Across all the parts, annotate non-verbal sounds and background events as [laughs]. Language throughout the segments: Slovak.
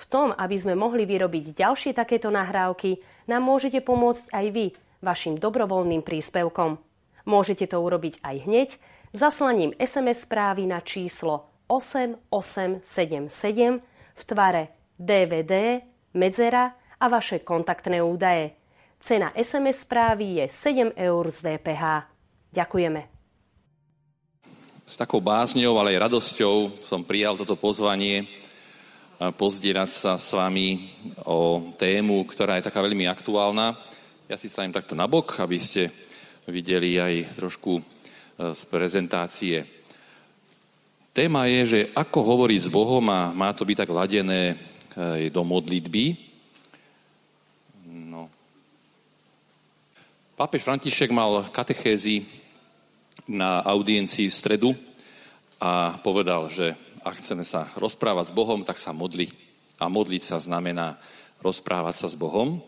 V tom, aby sme mohli vyrobiť ďalšie takéto nahrávky, nám môžete pomôcť aj vy vašim dobrovoľným príspevkom. Môžete to urobiť aj hneď zaslaním SMS správy na číslo 8877 v tvare DVD, medzera a vaše kontaktné údaje. Cena SMS správy je 7 eur z DPH. Ďakujeme. S takou bázňou, ale aj radosťou som prijal toto pozvanie pozdierať sa s vami o tému, ktorá je taká veľmi aktuálna. Ja si stavím takto nabok, aby ste videli aj trošku e, z prezentácie. Téma je, že ako hovoriť s Bohom a má to byť tak ladené e, do modlitby. Pápež František mal katechézy na audiencii v stredu a povedal, že ak chceme sa rozprávať s Bohom, tak sa modli. A modliť sa znamená rozprávať sa s Bohom.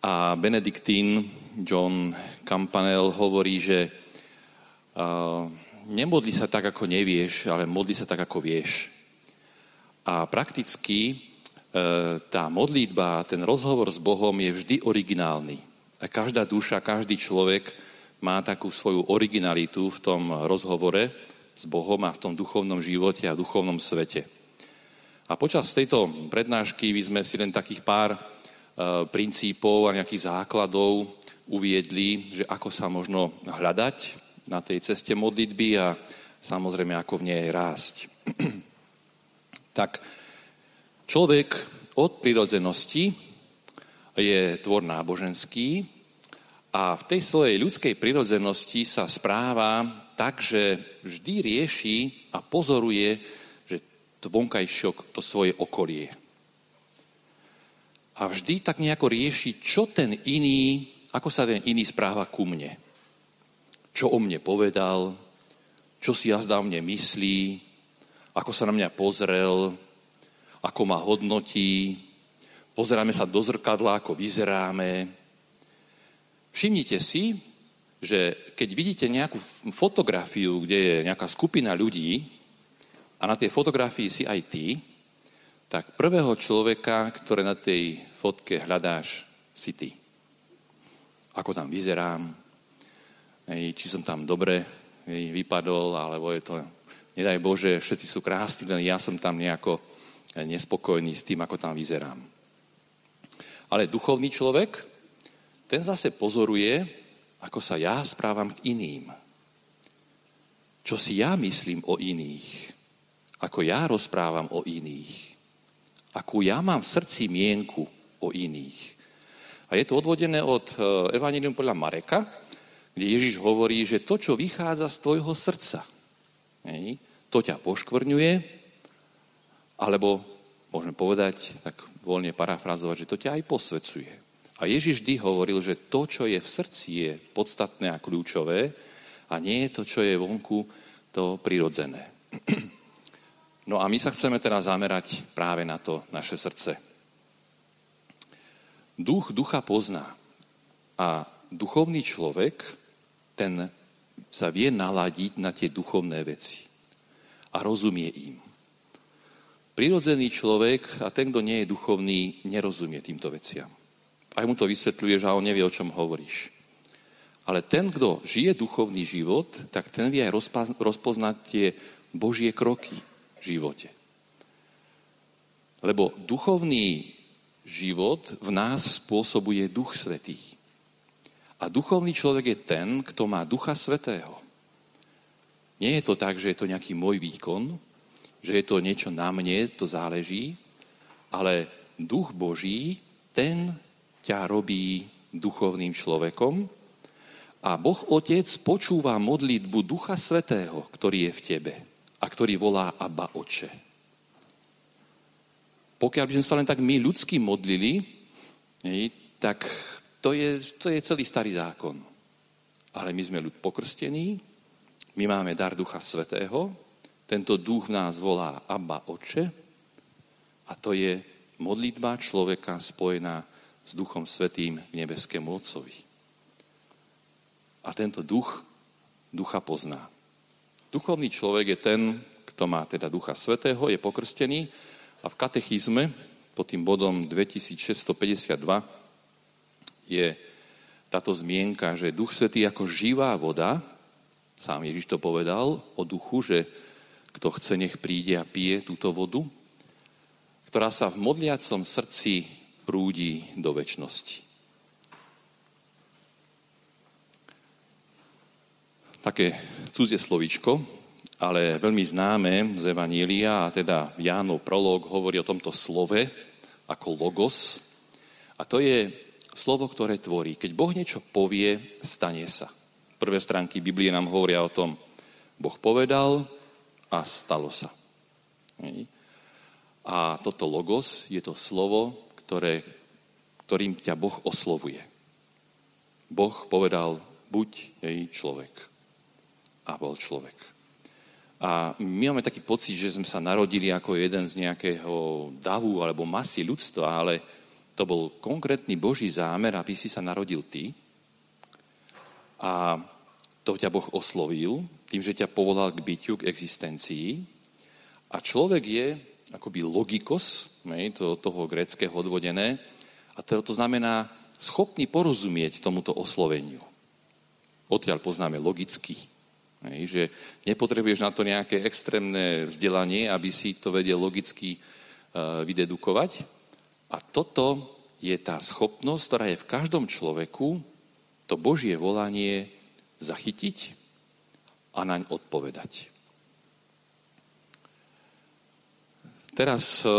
A Benediktín John Campanel hovorí, že uh, nemodli sa tak, ako nevieš, ale modli sa tak, ako vieš. A prakticky uh, tá modlitba, ten rozhovor s Bohom je vždy originálny. A každá duša, každý človek má takú svoju originalitu v tom rozhovore s Bohom a v tom duchovnom živote a duchovnom svete. A počas tejto prednášky by sme si len takých pár e, princípov a nejakých základov uviedli, že ako sa možno hľadať na tej ceste modlitby a samozrejme ako v nej rásť. [clears throat] tak človek od prirodzenosti je tvor náboženský, a v tej svojej ľudskej prirodzenosti sa správa tak, že vždy rieši a pozoruje, že to vonkajšok, to svoje okolie. A vždy tak nejako rieši, čo ten iný, ako sa ten iný správa ku mne. Čo o mne povedal, čo si jazda o mne myslí, ako sa na mňa pozrel, ako ma hodnotí, pozeráme sa do zrkadla, ako vyzeráme, Všimnite si, že keď vidíte nejakú fotografiu, kde je nejaká skupina ľudí a na tej fotografii si aj ty, tak prvého človeka, ktoré na tej fotke hľadáš, si ty. Ako tam vyzerám, či som tam dobre vypadol, alebo je to, nedaj Bože, všetci sú krásni, len ja som tam nejako nespokojný s tým, ako tam vyzerám. Ale duchovný človek, ten zase pozoruje, ako sa ja správam k iným. Čo si ja myslím o iných. Ako ja rozprávam o iných. Akú ja mám v srdci mienku o iných. A je to odvodené od e, Evangelium podľa Mareka, kde Ježiš hovorí, že to, čo vychádza z tvojho srdca, to ťa poškvrňuje, alebo môžeme povedať, tak voľne parafrazovať, že to ťa aj posvecuje. A Ježiš vždy hovoril, že to, čo je v srdci, je podstatné a kľúčové a nie je to, čo je vonku, to prirodzené. [clears throat] No a my sa chceme teraz zamerať práve na to naše srdce. Duch ducha pozná a duchovný človek, ten sa vie naladiť na tie duchovné veci a rozumie im. Prirodzený človek a ten, kto nie je duchovný, nerozumie týmto veciam aj mu to vysvetľuje, že on nevie, o čom hovoríš. Ale ten, kto žije duchovný život, tak ten vie aj rozpoznať tie Božie kroky v živote. Lebo duchovný život v nás spôsobuje Duch Svetý. A duchovný človek je ten, kto má Ducha Svetého. Nie je to tak, že je to nejaký môj výkon, že je to niečo na mne, to záleží, ale Duch Boží, ten ťa robí duchovným človekom a Boh Otec počúva modlitbu Ducha Svetého, ktorý je v tebe a ktorý volá Abba Oče. Pokiaľ by sme sa len tak my ľudsky modlili, tak to je, to je celý starý zákon. Ale my sme ľud pokrstení, my máme dar Ducha Svetého, tento duch v nás volá Abba Oče a to je modlitba človeka spojená s Duchom Svetým k nebeskému Otcovi. A tento duch ducha pozná. Duchovný človek je ten, kto má teda Ducha Svetého, je pokrstený a v katechizme pod tým bodom 2652 je táto zmienka, že Duch Svetý ako živá voda, sám Ježiš to povedal o duchu, že kto chce, nech príde a pije túto vodu, ktorá sa v modliacom srdci prúdi do väčšnosti. Také cudzie slovíčko, ale veľmi známe z Evanília, a teda Jánov prolog hovorí o tomto slove ako logos. A to je slovo, ktoré tvorí. Keď Boh niečo povie, stane sa. Prvé stránky Biblie nám hovoria o tom, Boh povedal a stalo sa. A toto logos je to slovo, ktoré, ktorým ťa Boh oslovuje. Boh povedal, buď jej človek. A bol človek. A my máme taký pocit, že sme sa narodili ako jeden z nejakého davu alebo masy ľudstva, ale to bol konkrétny Boží zámer, aby si sa narodil ty. A to ťa Boh oslovil tým, že ťa povolal k bytiu, k existencii. A človek je akoby logikos, to, toho greckého odvodené, a to, to znamená schopný porozumieť tomuto osloveniu. Odtiaľ poznáme logicky. že nepotrebuješ na to nejaké extrémne vzdelanie, aby si to vedel logicky uh, vydedukovať, a toto je tá schopnosť, ktorá je v každom človeku, to Božie volanie zachytiť a naň odpovedať. Teraz e,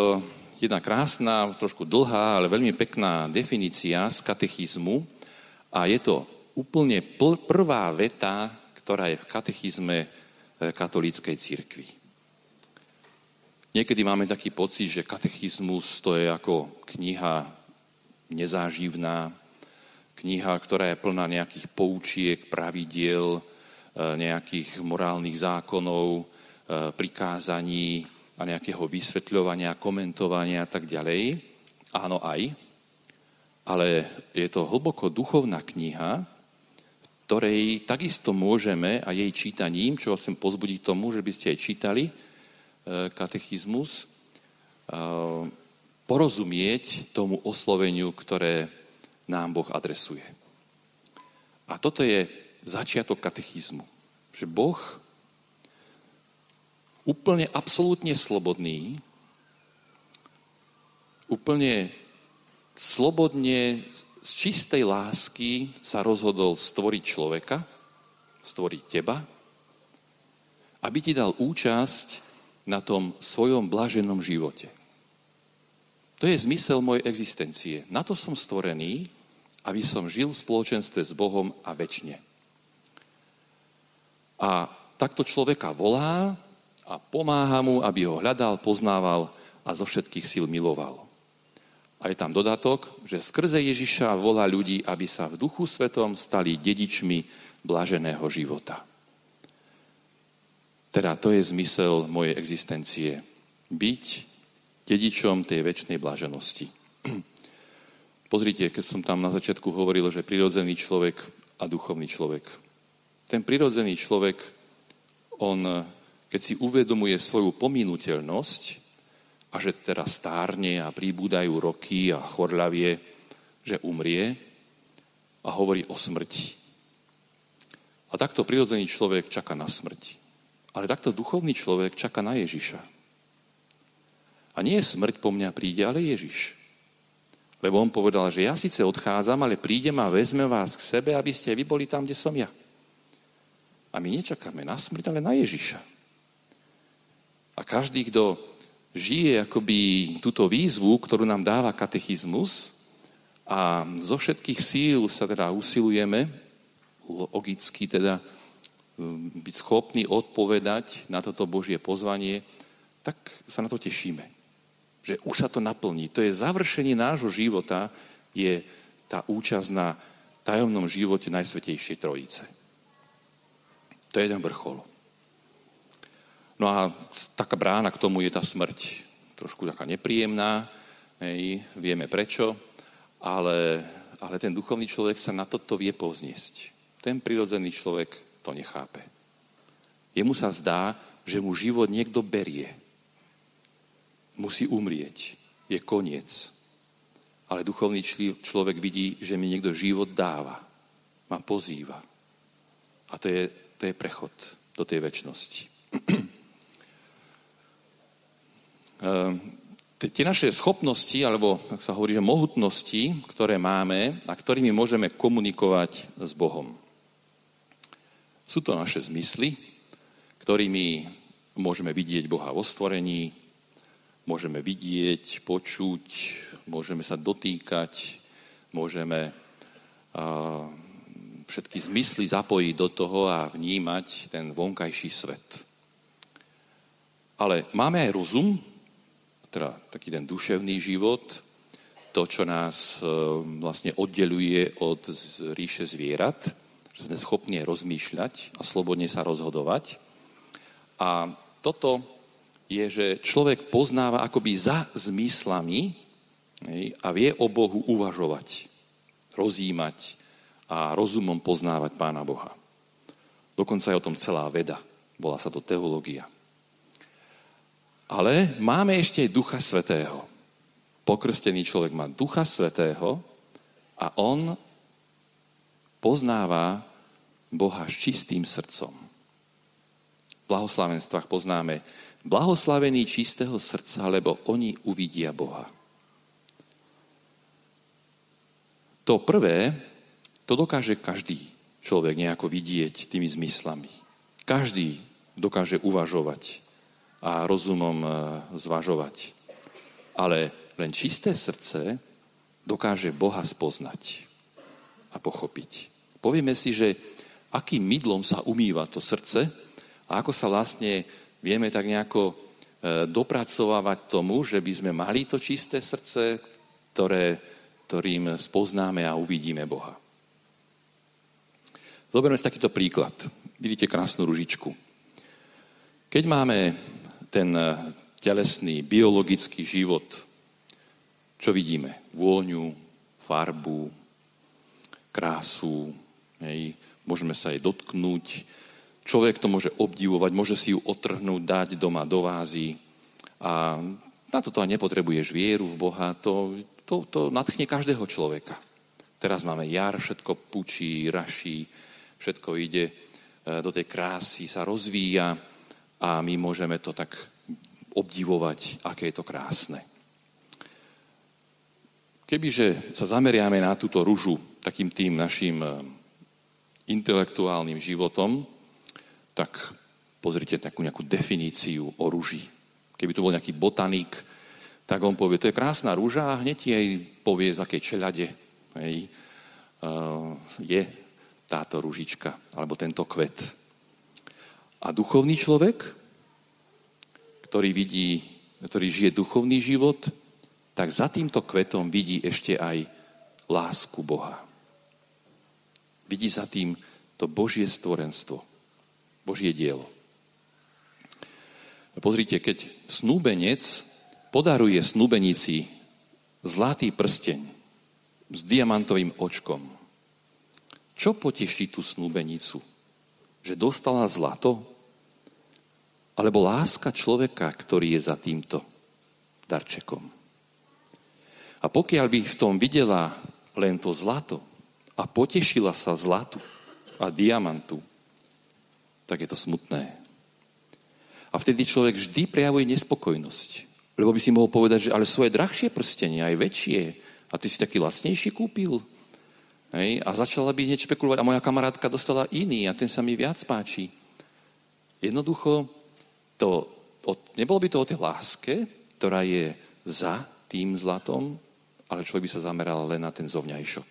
jedna krásna, trošku dlhá, ale veľmi pekná definícia z katechizmu a je to úplne prvá veta, ktorá je v katechizme e, katolíckej cirkvi. Niekedy máme taký pocit, že katechizmus to je ako kniha nezáživná, kniha, ktorá je plná nejakých poučiek, pravidiel, e, nejakých morálnych zákonov, prikázaní a nejakého vysvetľovania, komentovania a tak ďalej. Áno aj, ale je to hlboko duchovná kniha, ktorej takisto môžeme a jej čítaním, čo vás chcem pozbudiť tomu, že by ste aj čítali, katechizmus, porozumieť tomu osloveniu, ktoré nám Boh adresuje. A toto je začiatok katechizmu. Že Boh úplne absolútne slobodný, úplne slobodne z čistej lásky sa rozhodol stvoriť človeka, stvoriť teba, aby ti dal účasť na tom svojom blaženom živote. To je zmysel mojej existencie. Na to som stvorený, aby som žil v spoločenstve s Bohom a väčšine. A takto človeka volá a pomáha mu, aby ho hľadal, poznával a zo všetkých síl miloval. A je tam dodatok, že skrze Ježiša volá ľudí, aby sa v duchu svetom stali dedičmi blaženého života. Teda to je zmysel mojej existencie. Byť dedičom tej väčšnej bláženosti. [clears throat] Pozrite, keď som tam na začiatku hovoril, že prirodzený človek a duchovný človek. Ten prirodzený človek, on, keď si uvedomuje svoju pominuteľnosť a že teraz stárne a príbudajú roky a chorľavie, že umrie a hovorí o smrti. A takto prirodzený človek čaká na smrť. Ale takto duchovný človek čaká na Ježiša. A nie smrť po mňa príde, ale Ježiš. Lebo on povedal, že ja síce odchádzam, ale prídem a vezme vás k sebe, aby ste vy boli tam, kde som ja. A my nečakáme na smrť, ale na Ježiša. A každý, kto žije akoby túto výzvu, ktorú nám dáva katechizmus a zo všetkých síl sa teda usilujeme, logicky teda Hm, byť schopný odpovedať na toto Božie pozvanie, tak sa na to tešíme. Že už sa to naplní. To je završenie nášho života, je tá účasť na tajomnom živote Najsvetejšej Trojice. To je jeden vrchol. No a taká brána k tomu je tá smrť. Trošku taká nepríjemná, hej, vieme prečo, ale, ale ten duchovný človek sa na toto vie povzniesť. Ten prirodzený človek to nechápe. Jemu sa zdá, že mu život niekto berie. Musí umrieť. Je koniec. Ale duchovný človek vidí, že mi niekto život dáva. Ma pozýva. A to je, to je prechod do tej väčšnosti. [clears throat] Ehm, tie naše schopnosti, alebo ak sa hovorí, že mohutnosti, ktoré máme a ktorými môžeme komunikovať s Bohom. Sú to naše zmysly, ktorými môžeme vidieť Boha vo stvorení, môžeme vidieť, počuť, môžeme sa dotýkať, môžeme všetky zmysly zapojiť do toho a vnímať ten vonkajší svet. Ale máme aj rozum, teda taký ten duševný život, to, čo nás e, vlastne oddeluje od ríše zvierat, že sme schopní rozmýšľať a slobodne sa rozhodovať. A toto je, že človek poznáva akoby za zmyslami a vie o Bohu uvažovať, rozímať a rozumom poznávať Pána Boha. Dokonca je o tom celá veda. Volá sa to teológia. Ale máme ešte aj Ducha Svetého. Pokrstený človek má Ducha Svetého a on poznáva Boha s čistým srdcom. V blahoslavenstvách poznáme blahoslavení čistého srdca, lebo oni uvidia Boha. To prvé, to dokáže každý človek nejako vidieť tými zmyslami. Každý dokáže uvažovať a rozumom e, zvažovať. Ale len čisté srdce dokáže Boha spoznať a pochopiť. Povieme si, že akým mydlom sa umýva to srdce a ako sa vlastne vieme tak nejako e, dopracovávať tomu, že by sme mali to čisté srdce, ktoré, ktorým spoznáme a uvidíme Boha. Zoberme si takýto príklad. Vidíte krásnu ružičku. Keď máme ten eh, telesný, biologický život, čo vidíme? Vôňu, farbu, krásu, hej, môžeme sa jej dotknúť. Človek to môže obdivovať, môže si ju otrhnúť, dať doma do vázy. A na toto nepotrebuješ vieru v Boha, to, to, to nadchne každého človeka. Teraz máme jar, všetko pučí, raší, všetko ide eh, do tej krásy, sa rozvíja a my môžeme to tak obdivovať, aké je to krásne. Kebyže sa zameriame na túto ružu takým tým našim eh, intelektuálnym životom, tak pozrite takú nejakú definíciu o ruži. Keby to bol nejaký botanik, tak on povie, to je krásna rúža a hneď jej povie, z akej čelade hej, uh, je táto ružička alebo tento kvet. A duchovný človek, ktorý vidí, ktorý žije duchovný život, tak za týmto kvetom vidí ešte aj lásku Boha. Vidí za tým to Božie stvorenstvo, Božie dielo. Pozrite, keď snúbenec podaruje snúbenici zlatý prsteň s diamantovým očkom, čo poteší tú snúbenicu? Že dostala zlato? Alebo láska človeka, ktorý je za týmto darčekom. A pokiaľ by v tom videla len to zlato a potešila sa zlatu a diamantu, tak je to smutné. A vtedy človek vždy prejavuje nespokojnosť. Lebo by si mohol povedať, že ale svoje drahšie prstenie, aj väčšie, a ty si taký lacnejší kúpil. Hej? A začala by hneď špekulovať, a moja kamarátka dostala iný a ten sa mi viac páči. Jednoducho to, nebolo by to o tej láske, ktorá je za tým zlatom, ale človek by sa zameral len na ten zovňajšok.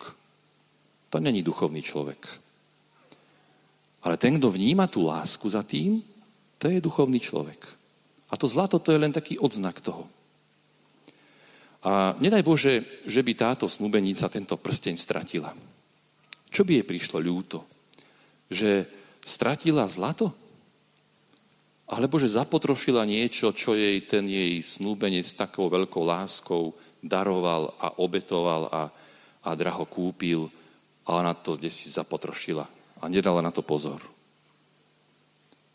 To není duchovný človek. Ale ten, kto vníma tú lásku za tým, to je duchovný človek. A to zlato, to je len taký odznak toho. A nedaj Bože, že by táto snúbenica tento prsteň stratila. Čo by jej prišlo ľúto? Že stratila zlato? Alebo že zapotrošila niečo, čo jej ten jej snúbenec s takou veľkou láskou daroval a obetoval a, a draho kúpil a ona to kde si zapotrošila a nedala na to pozor.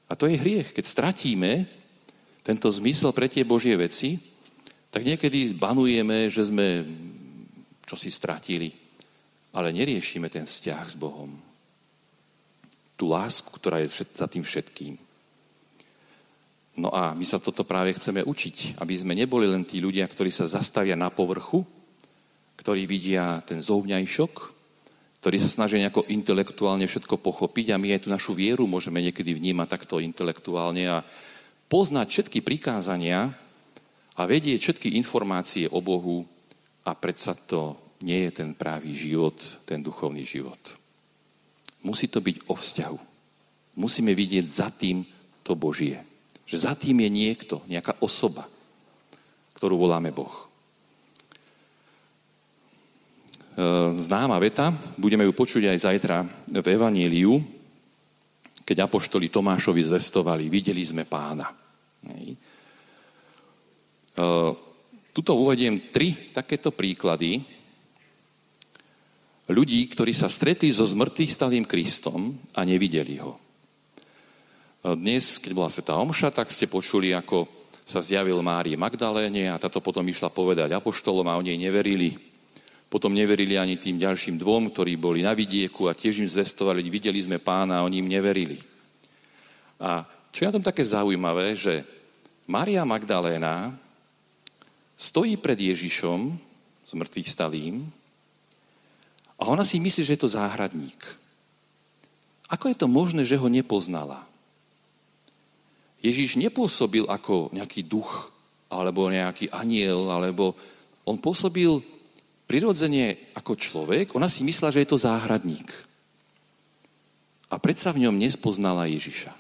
A to je hriech. Keď stratíme tento zmysel pre tie Božie veci, tak niekedy banujeme, že sme čo si stratili, ale neriešime ten vzťah s Bohom. Tú lásku, ktorá je za tým všetkým. No a my sa toto práve chceme učiť, aby sme neboli len tí ľudia, ktorí sa zastavia na povrchu, ktorí vidia ten zovňajšok, ktorí sa snažia nejako intelektuálne všetko pochopiť a my aj tú našu vieru môžeme niekedy vnímať takto intelektuálne a poznať všetky prikázania a vedieť všetky informácie o Bohu a predsa to nie je ten právý život, ten duchovný život. Musí to byť o vzťahu. Musíme vidieť za tým to Božie. Že za tým je niekto, nejaká osoba, ktorú voláme Boh. E, známa veta, budeme ju počuť aj zajtra v Evaníliu, keď apoštoli Tomášovi zvestovali, videli sme pána. E, tuto uvediem tri takéto príklady ľudí, ktorí sa stretli so zmrtvých stalým Kristom a nevideli ho. Dnes, keď bola Sveta Omša, tak ste počuli, ako sa zjavil Márie Magdaléne a táto potom išla povedať apoštolom a oni jej neverili. Potom neverili ani tým ďalším dvom, ktorí boli na vidieku a tiež im zvestovali, videli sme pána a oni im neverili. A čo je na tom také zaujímavé, že Maria Magdaléna stojí pred Ježišom, z mŕtvych stalým, a ona si myslí, že je to záhradník. Ako je to možné, že ho nepoznala? Ježiš nepôsobil ako nejaký duch, alebo nejaký aniel, alebo on pôsobil prirodzene ako človek, ona si myslela, že je to záhradník. A predsa v ňom nespoznala Ježiša.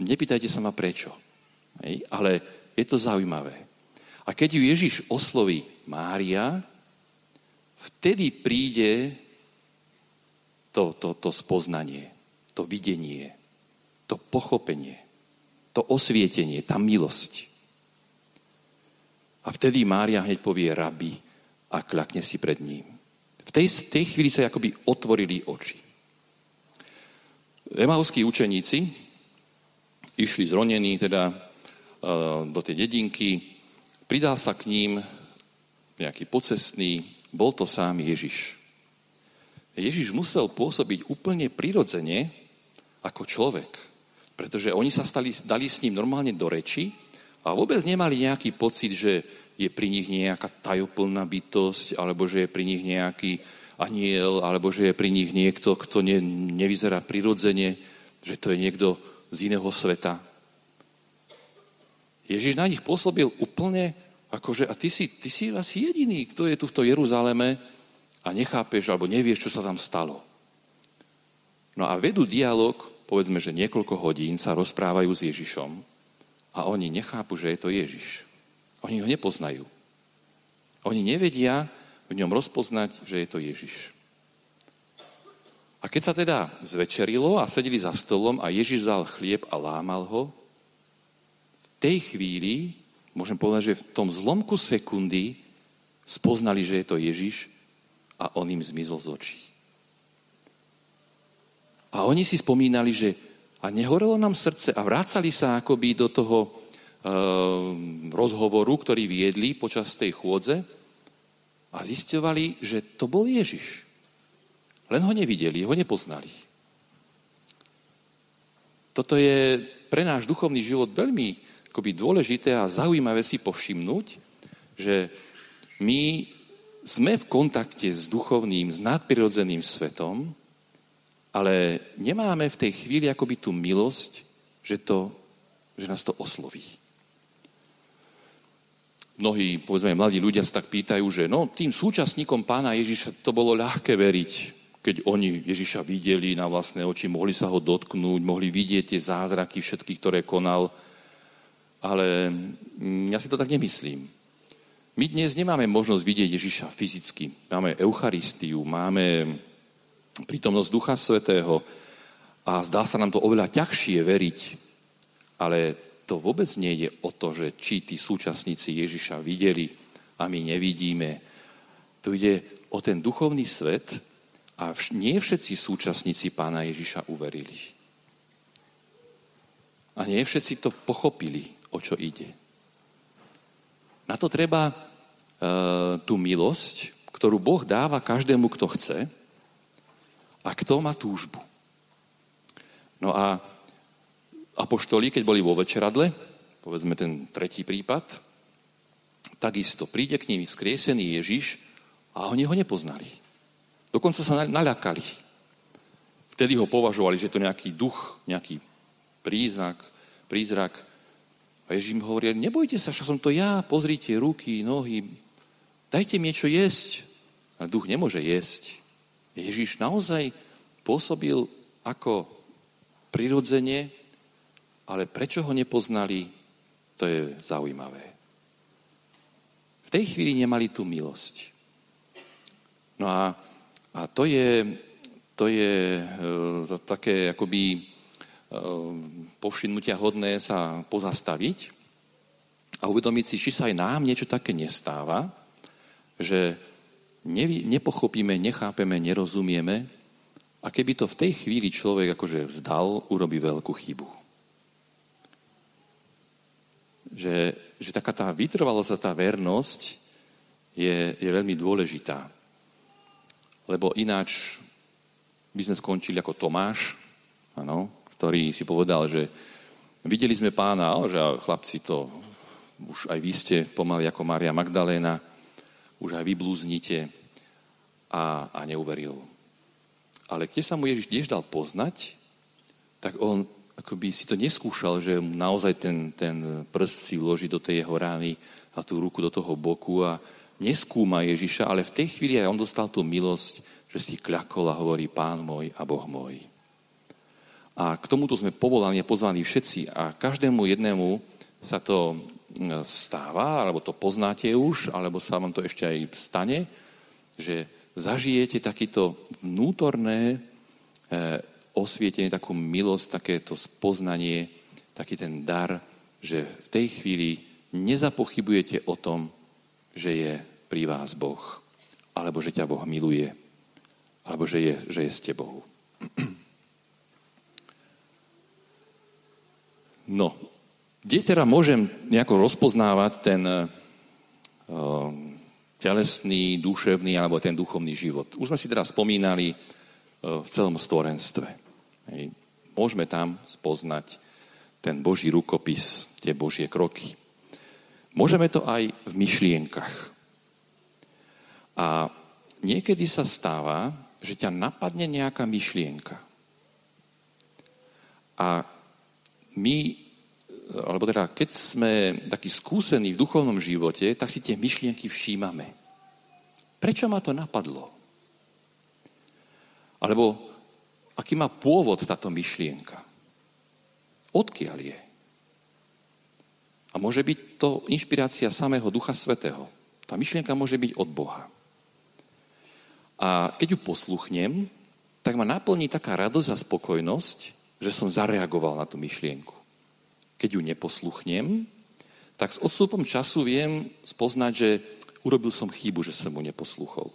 Nepýtajte sa ma prečo, ale je to zaujímavé. A keď ju Ježiš osloví Mária, vtedy príde to, to, to spoznanie, to videnie, to pochopenie, to osvietenie, tá milosť. A vtedy Mária hneď povie rabi a kľakne si pred ním. V tej, tej chvíli sa akoby otvorili oči. Emauskí učeníci išli zronení teda uh, do tej dedinky, pridal sa k ním nejaký pocestný, bol to sám Ježiš. Ježiš musel pôsobiť úplne prirodzene ako človek, pretože oni sa stali, dali s ním normálne do reči a vôbec nemali nejaký pocit, že je pri nich nejaká tajoplná bytosť, alebo že je pri nich nejaký aniel, alebo že je pri nich niekto, kto ne, nevyzerá prirodzene, že to je niekto z iného sveta. Ježiš na nich pôsobil úplne akože, a ty si, ty si asi jediný, kto je tu v Jeruzaleme a nechápeš, alebo nevieš, čo sa tam stalo. No a vedú dialog, povedzme, že niekoľko hodín sa rozprávajú s Ježišom a oni nechápu, že je to Ježiš. Oni ho nepoznajú. Oni nevedia v ňom rozpoznať, že je to Ježiš. A keď sa teda zvečerilo a sedeli za stolom a Ježiš vzal chlieb a lámal ho, v tej chvíli, môžem povedať, že v tom zlomku sekundy spoznali, že je to Ježiš a on im zmizol z očí. A oni si spomínali, že a nehorelo nám srdce a vrácali sa akoby do toho e, rozhovoru, ktorý viedli počas tej chôdze a zistovali, že to bol Ježiš. Len ho nevideli, ho nepoznali. Toto je pre náš duchovný život veľmi akoby dôležité a zaujímavé si povšimnúť, že my sme v kontakte s duchovným, s nadprirodzeným svetom, ale nemáme v tej chvíli akoby tú milosť, že, to, že nás to osloví. Mnohí, povedzme, mladí ľudia sa tak pýtajú, že no, tým súčasníkom pána Ježiša to bolo ľahké veriť, keď oni Ježiša videli na vlastné oči, mohli sa ho dotknúť, mohli vidieť tie zázraky všetky, ktoré konal. Ale mm, ja si to tak nemyslím. My dnes nemáme možnosť vidieť Ježiša fyzicky. Máme Eucharistiu, máme prítomnosť Ducha Svetého a zdá sa nám to oveľa ťažšie veriť. Ale to vôbec nie je o to, že či tí súčasníci Ježiša videli a my nevidíme. Tu ide o ten duchovný svet a nie všetci súčasníci pána Ježiša uverili. A nie všetci to pochopili, o čo ide. Na to treba e, tú milosť, ktorú Boh dáva každému, kto chce a kto má túžbu. No a apoštoli, keď boli vo večeradle, povedzme ten tretí prípad, takisto príde k ním skriesený Ježiš a oni ho nepoznali. Dokonca sa naľakali. Vtedy ho považovali, že to nejaký duch, nejaký príznak, prízrak. A Ježiš im hovorí, nebojte sa, že som to ja, pozrite ruky, nohy, dajte mi niečo jesť. A duch nemôže jesť. Ježiš naozaj pôsobil ako prirodzene, ale prečo ho nepoznali, to je zaujímavé. V tej chvíli nemali tú milosť. No a, a to je, to je e, také akoby Ehm, povšimnutia hodné sa pozastaviť a uvedomiť si, či sa aj nám niečo také nestáva, že nepochopíme, nechápeme, nerozumieme a keby to v tej chvíli človek akože vzdal, urobí veľkú chybu. Že, že taká tá vytrvalosť a tá vernosť je, je veľmi dôležitá. Lebo ináč by sme skončili ako Tomáš, ano, ktorý si povedal, že videli sme pána, že chlapci to, už aj vy ste pomaly ako Maria Magdaléna, už aj vy blúznite a, a neuveril. Ale keď sa mu Ježiš tiež dal poznať, tak on akoby si to neskúšal, že naozaj ten, ten prst si loží do tej jeho rány a tú ruku do toho boku a neskúma Ježiša, ale v tej chvíli aj on dostal tú milosť, že si kľakol a hovorí Pán môj a Boh môj. A k tomuto sme povolaní a pozvaní všetci a každému jednému sa to stáva, alebo to poznáte už, alebo sa vám to ešte aj stane, že zažijete takýto vnútorné e, osvietenie, takú milosť, takéto spoznanie, taký ten dar, že v tej chvíli nezapochybujete o tom, že je pri vás Boh, alebo že ťa Boh miluje, alebo že je, že je s tebou. [clears throat] No, kde teda môžem nejako rozpoznávať ten uh, telesný, duševný alebo ten duchovný život? Už sme si teraz spomínali uh, v celom stvorenstve. Hej. Môžeme tam spoznať ten Boží rukopis, tie Božie kroky. Môžeme to aj v myšlienkach. A niekedy sa stáva, že ťa napadne nejaká myšlienka. A my, alebo teda keď sme takí skúsení v duchovnom živote, tak si tie myšlienky všímame. Prečo ma to napadlo? Alebo aký má pôvod táto myšlienka? Odkiaľ je? A môže byť to inšpirácia samého Ducha Svetého. Tá myšlienka môže byť od Boha. A keď ju posluchnem, tak ma naplní taká radosť a spokojnosť, že som zareagoval na tú myšlienku. Keď ju neposluchnem, tak s odstupom času viem spoznať, že urobil som chybu, že som mu neposluchol.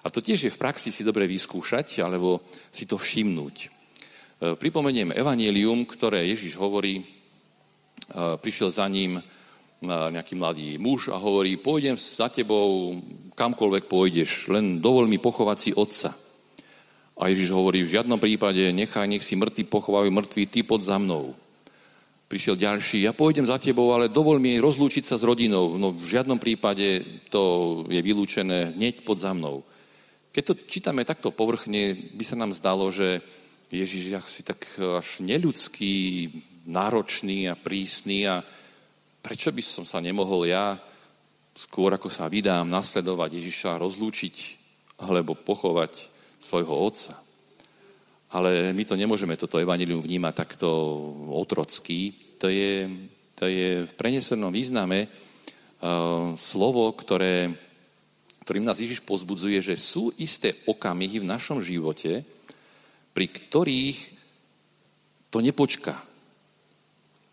A to tiež je v praxi si dobre vyskúšať, alebo si to všimnúť. E, pripomeniem evanielium, ktoré Ježiš hovorí, e, prišiel za ním e, nejaký mladý muž a hovorí, pôjdem za tebou kamkoľvek pôjdeš, len dovol mi pochovať si otca. A Ježiš hovorí, v žiadnom prípade nechaj, nech si mŕtvi pochovajú mŕtvi, ty pod za mnou. Prišiel ďalší, ja pôjdem za tebou, ale dovol mi rozlúčiť sa s rodinou. No v žiadnom prípade to je vylúčené, hneď pod za mnou. Keď to čítame takto povrchne, by sa nám zdalo, že Ježiš je si tak až neľudský, náročný a prísny a prečo by som sa nemohol ja skôr ako sa vydám nasledovať Ježiša rozlúčiť alebo pochovať svojho otca. Ale my to nemôžeme, toto evanilium vnímať takto otrocky. To je, to je v prenesenom význame uh, slovo, ktoré, ktorým nás Ježiš pozbudzuje, že sú isté okamihy v našom živote, pri ktorých to nepočká.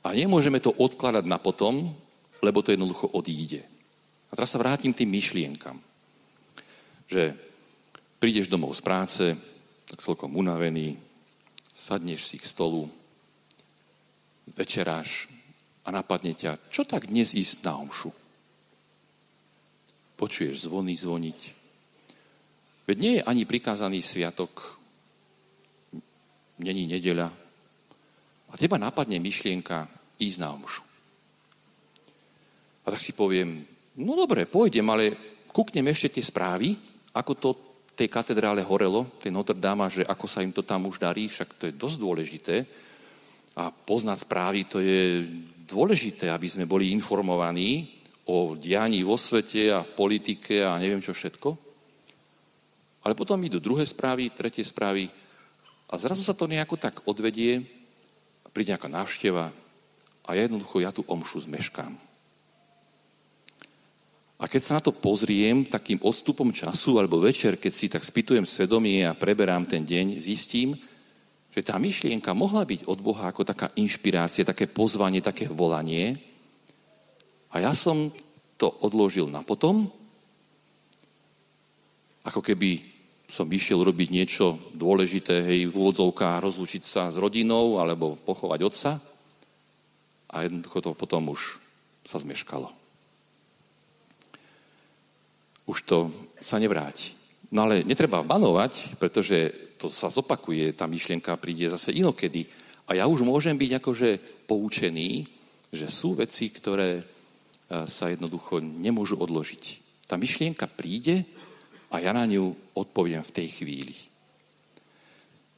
A nemôžeme to odkladať na potom, lebo to jednoducho odíde. A teraz sa vrátim tým myšlienkam. Že prídeš domov z práce, tak celkom unavený, sadneš si k stolu, večeráš a napadne ťa, čo tak dnes ísť na omšu? Počuješ zvony zvoniť. Veď nie je ani prikázaný sviatok, není nedeľa. A teba napadne myšlienka ísť na omšu. A tak si poviem, no dobre, pôjdem, ale kúknem ešte tie správy, ako to tej katedrále horelo, tej Notre Dame, že ako sa im to tam už darí, však to je dosť dôležité. A poznať správy, to je dôležité, aby sme boli informovaní o dianí vo svete a v politike a neviem čo všetko. Ale potom idú druhé správy, tretie správy a zrazu sa to nejako tak odvedie, príde nejaká návšteva a jednoducho ja tu omšu zmeškám. A keď sa na to pozriem takým odstupom času alebo večer, keď si tak spýtujem svedomie a preberám ten deň, zistím, že tá myšlienka mohla byť od Boha ako taká inšpirácia, také pozvanie, také volanie. A ja som to odložil na potom, ako keby som išiel robiť niečo dôležité, hej, v úvodzovkách rozlučiť sa s rodinou alebo pochovať otca. A jednoducho to potom už sa zmeškalo už to sa nevráti. No ale netreba banovať, pretože to sa zopakuje, tá myšlienka príde zase inokedy. A ja už môžem byť akože poučený, že sú veci, ktoré e, sa jednoducho nemôžu odložiť. Tá myšlienka príde a ja na ňu odpoviem v tej chvíli.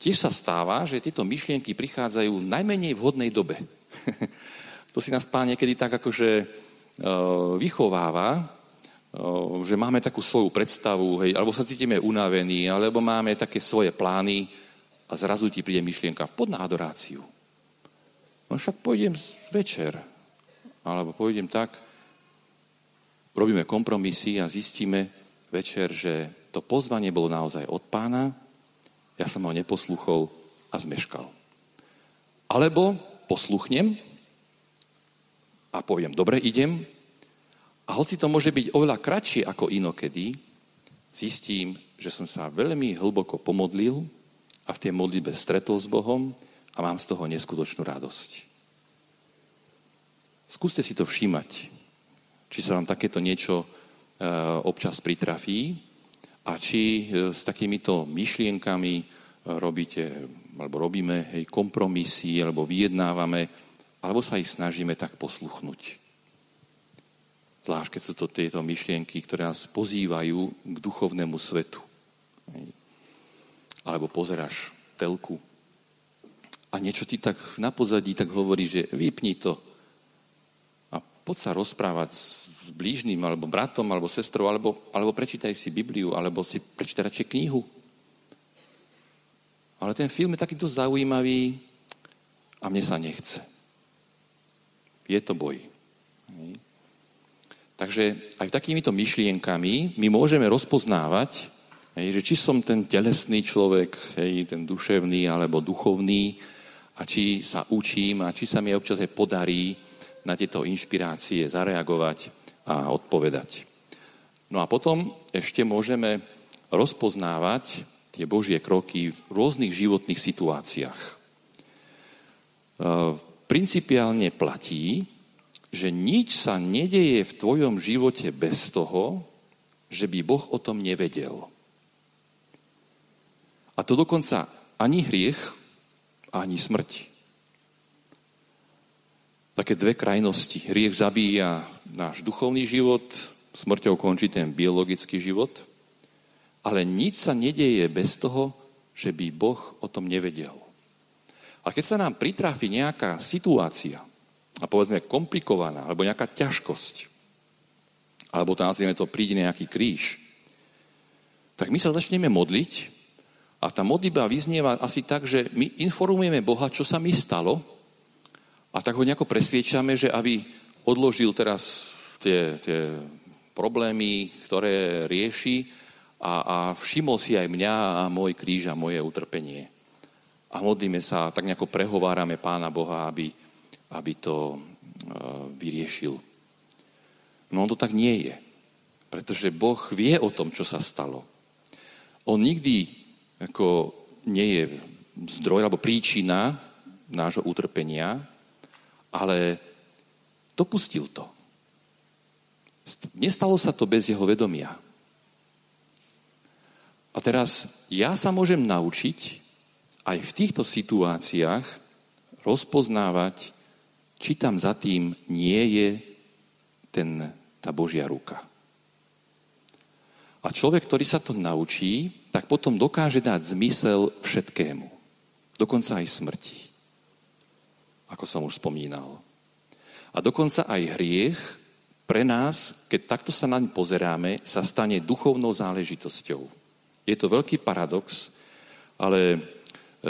Tiež sa stáva, že tieto myšlienky prichádzajú v najmenej vhodnej dobe. [laughs] to si nás pán niekedy tak akože e, vychováva, že máme takú svoju predstavu, hej, alebo sa cítime unavení, alebo máme také svoje plány a zrazu ti príde myšlienka, pod na adoráciu. No však pôjdem večer, alebo pôjdem tak, robíme kompromisy a zistíme večer, že to pozvanie bolo naozaj od pána, ja som ho neposluchol a zmeškal. Alebo posluchnem a poviem, dobre, idem, a hoci to môže byť oveľa kratšie ako inokedy, zistím, že som sa veľmi hlboko pomodlil a v tej modlitbe stretol s Bohom a mám z toho neskutočnú radosť. Skúste si to všímať, či sa vám takéto niečo e, občas pritrafí a či e, s takýmito myšlienkami robíte, alebo robíme hej, kompromisy, alebo vyjednávame, alebo sa ich snažíme tak posluchnúť. Zvlášť, keď sú to tieto myšlienky, ktoré nás pozývajú k duchovnému svetu. Alebo pozeráš telku a niečo ti tak na pozadí tak hovorí, že vypni to a poď sa rozprávať s blížným, alebo bratom, alebo sestrou, alebo, alebo prečítaj si Bibliu, alebo si prečítaj radšej knihu. Ale ten film je takýto zaujímavý a mne sa nechce. Je to boj. Takže aj takýmito myšlienkami my môžeme rozpoznávať, hej, že či som ten telesný človek, hej, ten duševný alebo duchovný, a či sa učím a či sa mi občas aj podarí na tieto inšpirácie zareagovať a odpovedať. No a potom ešte môžeme rozpoznávať tie Božie kroky v rôznych životných situáciách. E, principiálne platí, že nič sa nedeje v tvojom živote bez toho, že by Boh o tom nevedel. A to dokonca ani hriech, ani smrť. Také dve krajnosti. Hriech zabíja náš duchovný život, smrťou končí ten biologický život, ale nič sa nedeje bez toho, že by Boh o tom nevedel. A keď sa nám pritráfi nejaká situácia, a povedzme komplikovaná, alebo nejaká ťažkosť, alebo to nazvieme to, príde nejaký kríž, tak my sa začneme modliť a tá modlitba vyznieva asi tak, že my informujeme Boha, čo sa mi stalo A tak ho nejako presviečame, že aby odložil teraz tie, tie problémy, ktoré rieši a, a všimol si aj mňa a môj kríž a moje utrpenie. A modlíme sa, tak nejako prehovárame Pána Boha, aby, aby to uh, vyriešil. No on to tak nie je. Pretože Boh vie o tom, čo sa stalo. On nikdy ako nie je zdroj alebo príčina nášho utrpenia, ale dopustil to. Nestalo sa to bez jeho vedomia. A teraz ja sa môžem naučiť aj v týchto situáciách rozpoznávať, či tam za tým nie je ten, tá Božia ruka. A človek, ktorý sa to naučí, tak potom dokáže dať zmysel všetkému. Dokonca aj smrti. Ako som už spomínal. A dokonca aj hriech pre nás, keď takto sa naň pozeráme, sa stane duchovnou záležitosťou. Je to veľký paradox, ale e,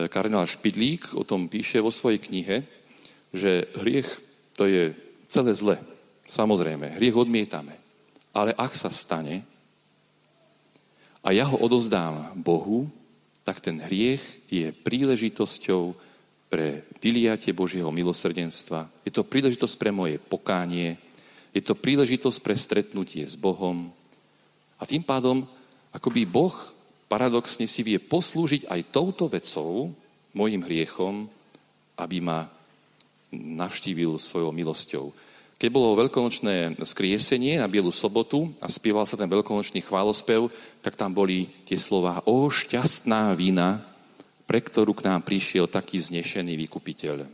kardinál Špidlík o tom píše vo svojej knihe, že hriech to je celé zle. Samozrejme, hriech odmietame. Ale ak sa stane, a ja ho odovzdám Bohu, tak ten hriech je príležitosťou pre vyliatie Božieho milosrdenstva. Je to príležitosť pre moje pokánie, je to príležitosť pre stretnutie s Bohom. A tým pádom, akoby Boh paradoxne si vie poslúžiť aj touto vecou, mojim hriechom, aby ma navštívil svojou milosťou. Keď bolo veľkonočné skriesenie na Bielu sobotu a spieval sa ten veľkonočný chválospev, tak tam boli tie slova O šťastná vina, pre ktorú k nám prišiel taký znešený vykupiteľ.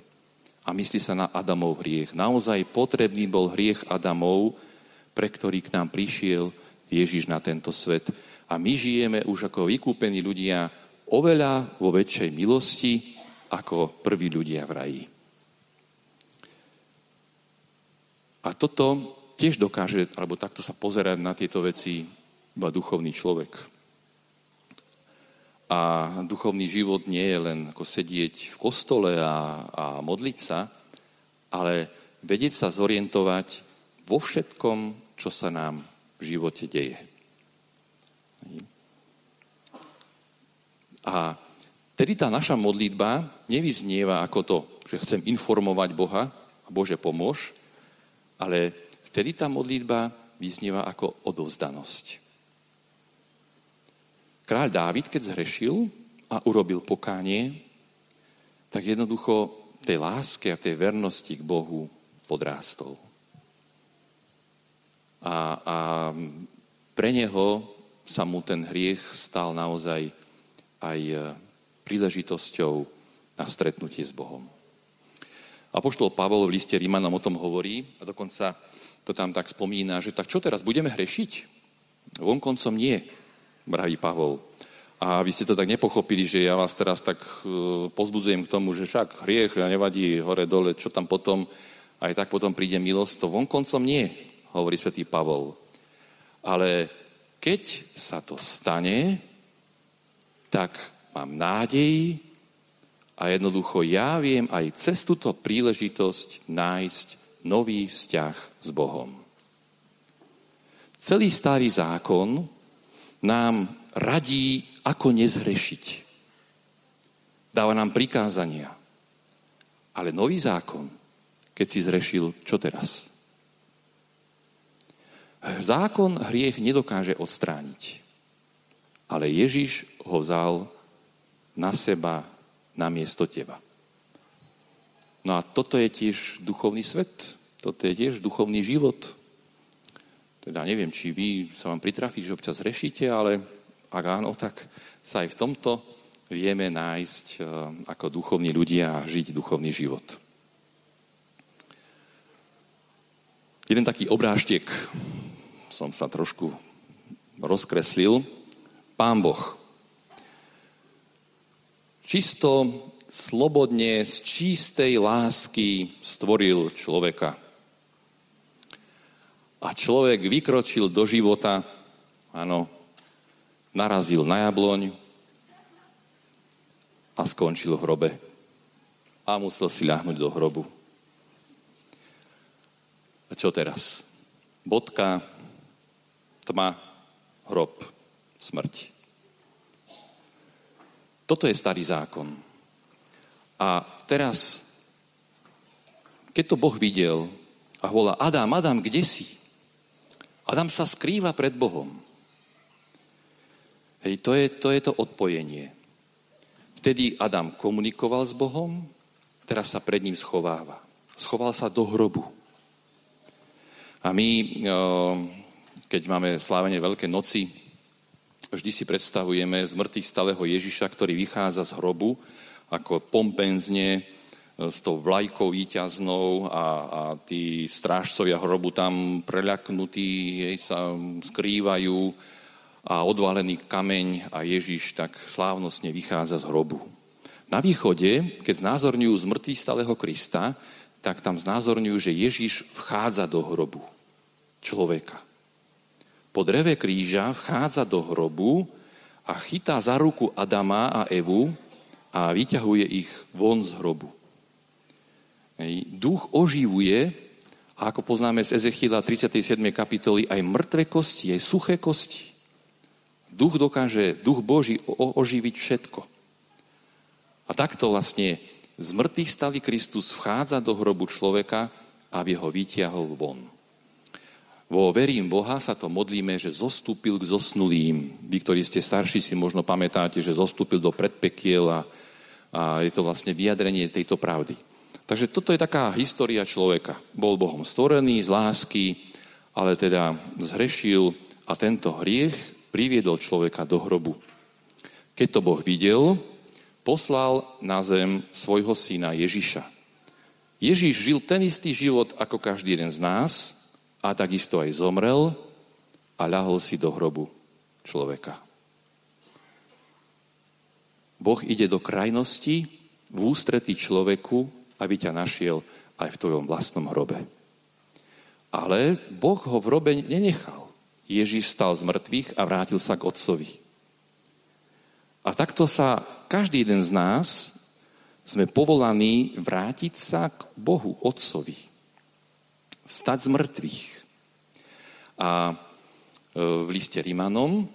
A myslí sa na Adamov hriech. Naozaj potrebný bol hriech Adamov, pre ktorý k nám prišiel Ježiš na tento svet. A my žijeme už ako vykúpení ľudia oveľa vo väčšej milosti ako prví ľudia v raji. A toto tiež dokáže, alebo takto sa pozerať na tieto veci iba duchovný človek. A duchovný život nie je len ako sedieť v kostole a, a modliť sa, ale vedieť sa zorientovať vo všetkom, čo sa nám v živote deje. A tedy tá naša modlitba nevyznieva ako to, že chcem informovať Boha a Bože pomôž, ale vtedy tá modlitba vyznieva ako odovzdanosť. Kráľ Dávid, keď zhrešil a urobil pokánie, tak jednoducho tej láske a tej vernosti k Bohu podrástol. A, a pre neho sa mu ten hriech stal naozaj aj príležitosťou na stretnutie s Bohom. Apoštol Pavol v liste Rímanom o tom hovorí a dokonca to tam tak spomína, že tak čo teraz, budeme hrešiť? Vonkoncom nie, vraví Pavol. A vy ste to tak nepochopili, že ja vás teraz tak e, pozbudzujem k tomu, že však hriech nevadí hore dole, čo tam potom, aj tak potom príde milosť, to vonkoncom nie, hovorí svätý Pavol. Ale keď sa to stane, tak mám nádej, a jednoducho ja viem aj cez túto príležitosť nájsť nový vzťah s Bohom. Celý starý zákon nám radí, ako nezhrešiť. Dáva nám prikázania. Ale nový zákon, keď si zrešil, čo teraz? Zákon hriech nedokáže odstrániť. Ale Ježiš ho vzal na seba na miesto teba. No a toto je tiež duchovný svet, toto je tiež duchovný život. Teda neviem, či vy sa vám pritrafí, že občas rešíte, ale ak áno, tak sa aj v tomto vieme nájsť eh, ako duchovní ľudia a žiť duchovný život. Jeden taký obrážtek som sa trošku rozkreslil. Pán Boh čisto, slobodne, z čistej lásky stvoril človeka. A človek vykročil do života, áno, narazil na jabloň a skončil v hrobe. A musel si ľahnuť do hrobu. A čo teraz? Bodka, tma, hrob, smrť. Toto je starý zákon. A teraz, keď to Boh videl a volá, Adam, Adam, kde si? Adam sa skrýva pred Bohom. Hej, to je, to je to odpojenie. Vtedy Adam komunikoval s Bohom, teraz sa pred ním schováva. Schoval sa do hrobu. A my, keď máme slávenie Veľké noci, vždy si predstavujeme z mŕtvych stalého Ježiša, ktorý vychádza z hrobu, ako pompenzne, s tou vlajkou výťaznou a, a tí strážcovia hrobu tam preľaknutí jej sa skrývajú a odvalený kameň a Ježiš tak slávnostne vychádza z hrobu. Na východe, keď znázorňujú z mŕtvych stáleho Krista, tak tam znázorňujú, že Ježiš vchádza do hrobu človeka. Po dreve kríža vchádza do hrobu a chytá za ruku Adama a Evu a vyťahuje ich von z hrobu. Duch oživuje, a ako poznáme z Ezechiela 37. kapitoly, aj mŕtve kosti, aj suché kosti. Duch dokáže, duch Boží oživiť všetko. A takto vlastne z mŕtvych stali Kristus vchádza do hrobu človeka, aby ho vytiahol von. Vo Verím Boha sa to modlíme, že zostúpil k zosnulým. Vy, ktorí ste starší, si možno pamätáte, že zostúpil do predpekiel a, a je to vlastne vyjadrenie tejto pravdy. Takže toto je taká história človeka. Bol Bohom stvorený z lásky, ale teda zhrešil a tento hriech priviedol človeka do hrobu. Keď to Boh videl, poslal na zem svojho syna Ježiša. Ježiš žil ten istý život ako každý jeden z nás a takisto aj zomrel a ľahol si do hrobu človeka. Boh ide do krajnosti v ústretí človeku, aby ťa našiel aj v tvojom vlastnom hrobe. Ale Boh ho v hrobe nenechal. Ježíš stal z mŕtvych a vrátil sa k Otcovi. A takto sa každý jeden z nás sme povolaní vrátiť sa k Bohu, Otcovi. Stať z mŕtvych. A e, v liste Rimanom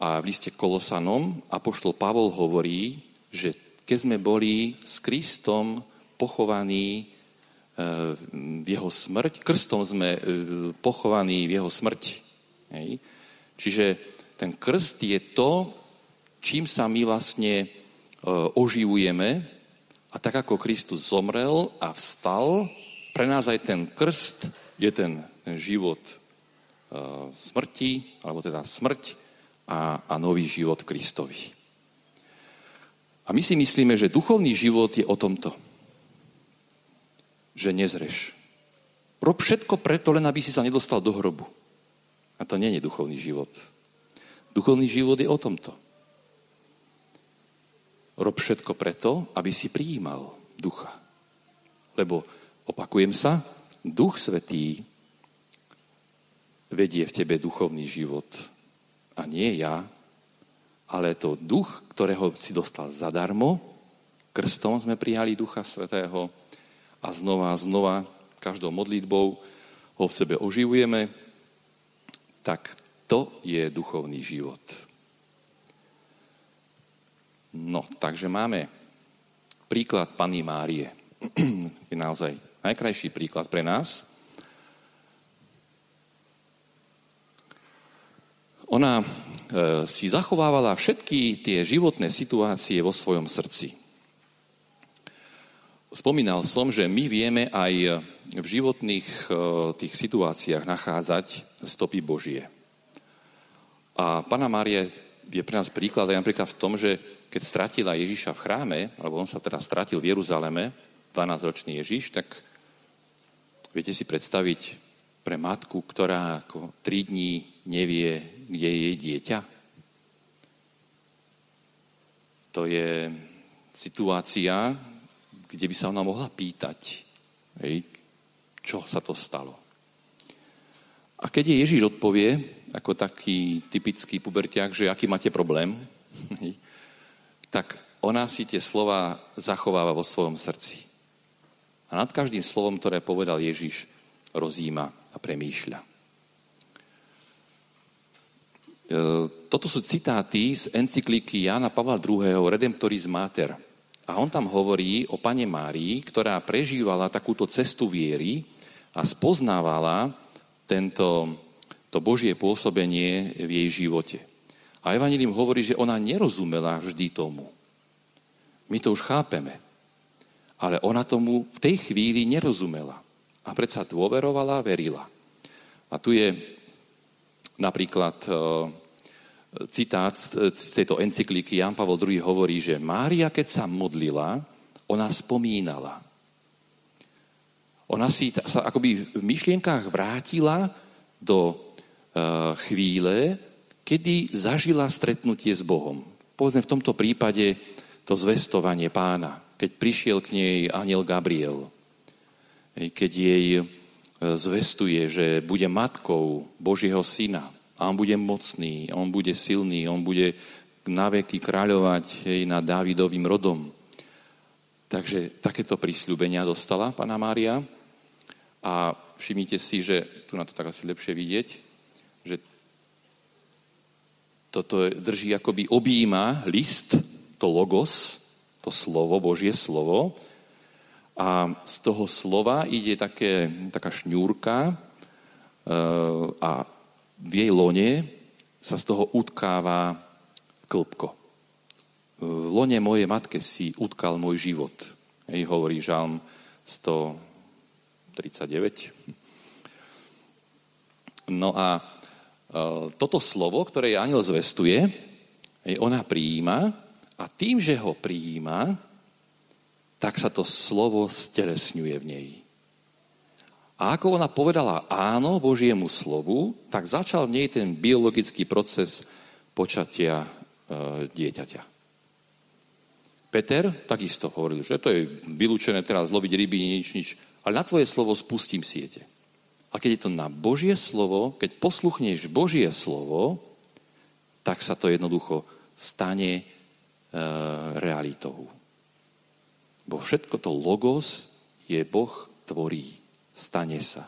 a v liste Kolosanom Apoštol Pavol hovorí, že keď sme boli s Kristom pochovaní e, v jeho smrť, krstom sme e, pochovaní v jeho smrti. Hej. Čiže ten krst je to, čím sa my vlastne oživujeme a tak ako Kristus zomrel a vstal, pre nás aj ten krst je ten, ten život smrti, alebo teda smrť a, a nový život Kristovi. A my si myslíme, že duchovný život je o tomto že nezreš. Rob všetko preto, len aby si sa nedostal do hrobu. A to nie je duchovný život. Duchovný život je o tomto. Rob všetko preto, aby si prijímal ducha. Lebo, opakujem sa, duch svetý vedie v tebe duchovný život. A nie ja, ale to duch, ktorého si dostal zadarmo, krstom sme prijali ducha svetého, a znova a znova každou modlitbou ho v sebe oživujeme, tak to je duchovný život. No, takže máme príklad Panny Márie. [clears throat] je naozaj najkrajší príklad pre nás. Ona e, si zachovávala všetky tie životné situácie vo svojom srdci. Spomínal som, že my vieme aj v životných e, tých situáciách nachádzať stopy Božie. A Pana Mária je pre nás príklad aj napríklad v tom, že keď stratila Ježiša v chráme, alebo on sa teda stratil v Jeruzaleme, 12-ročný Ježiš, tak viete si predstaviť pre matku, ktorá ako tri dní nevie, kde je jej dieťa? To je situácia, kde by sa ona mohla pýtať, hej, čo sa to stalo. A keď jej Ježíš odpovie, ako taký typický pubertiak, že aký máte problém, [laughs] hej, tak ona si tie slova zachováva vo svojom srdci. A nad každým slovom, ktoré povedal Ježíš, rozíma a premýšľa. E, toto sú citáty z encykliky Jana Pavla II. Redemptoris Mater. A on tam hovorí o pane Márii, ktorá prežívala takúto cestu viery a spoznávala tento, to Božie pôsobenie v jej živote. A Evangelium hovorí, že ona nerozumela vždy tomu. My to už chápeme. Ale ona tomu v tej chvíli nerozumela. A predsa dôverovala a verila. A tu je napríklad e, citát z tejto encykliky Jan Pavel II hovorí, že Mária, keď sa modlila, ona spomínala. Ona si sa akoby v myšlienkách vrátila do uh, chvíle, kedy zažila stretnutie s Bohom. Povedzme v tomto prípade to zvestovanie pána, keď prišiel k nej aniel Gabriel, keď jej e, zvestuje, že bude matkou Božieho syna, a on bude mocný, on bude silný, on bude naveky kráľovať hej, nad Dávidovým rodom. Takže takéto prísľubenia dostala pána Mária a všimnite si, že tu na to tak asi lepšie vidieť, že toto drží akoby objíma list, to logos, to slovo, Božie slovo. A z toho slova ide také, taká šňúrka e, a v jej lone sa z toho utkáva klbko. V lone mojej matke si utkal môj život. Hej, hovorí Žalm 139. No a e, toto slovo, ktoré aniel zvestuje, hej, ona prijíma a tým, že ho prijíma, tak sa to slovo stelesňuje v nej. A ako ona povedala áno Božiemu slovu, tak začal v nej ten biologický proces počatia e, dieťaťa. Peter takisto hovoril, že to je vylúčené teraz loviť ryby, nič, nič, ale na tvoje slovo spustím siete. A keď je to na Božie slovo, keď posluchneš Božie slovo, tak sa to jednoducho stane realitou. Bo všetko to logos je Boh tvorí stane sa.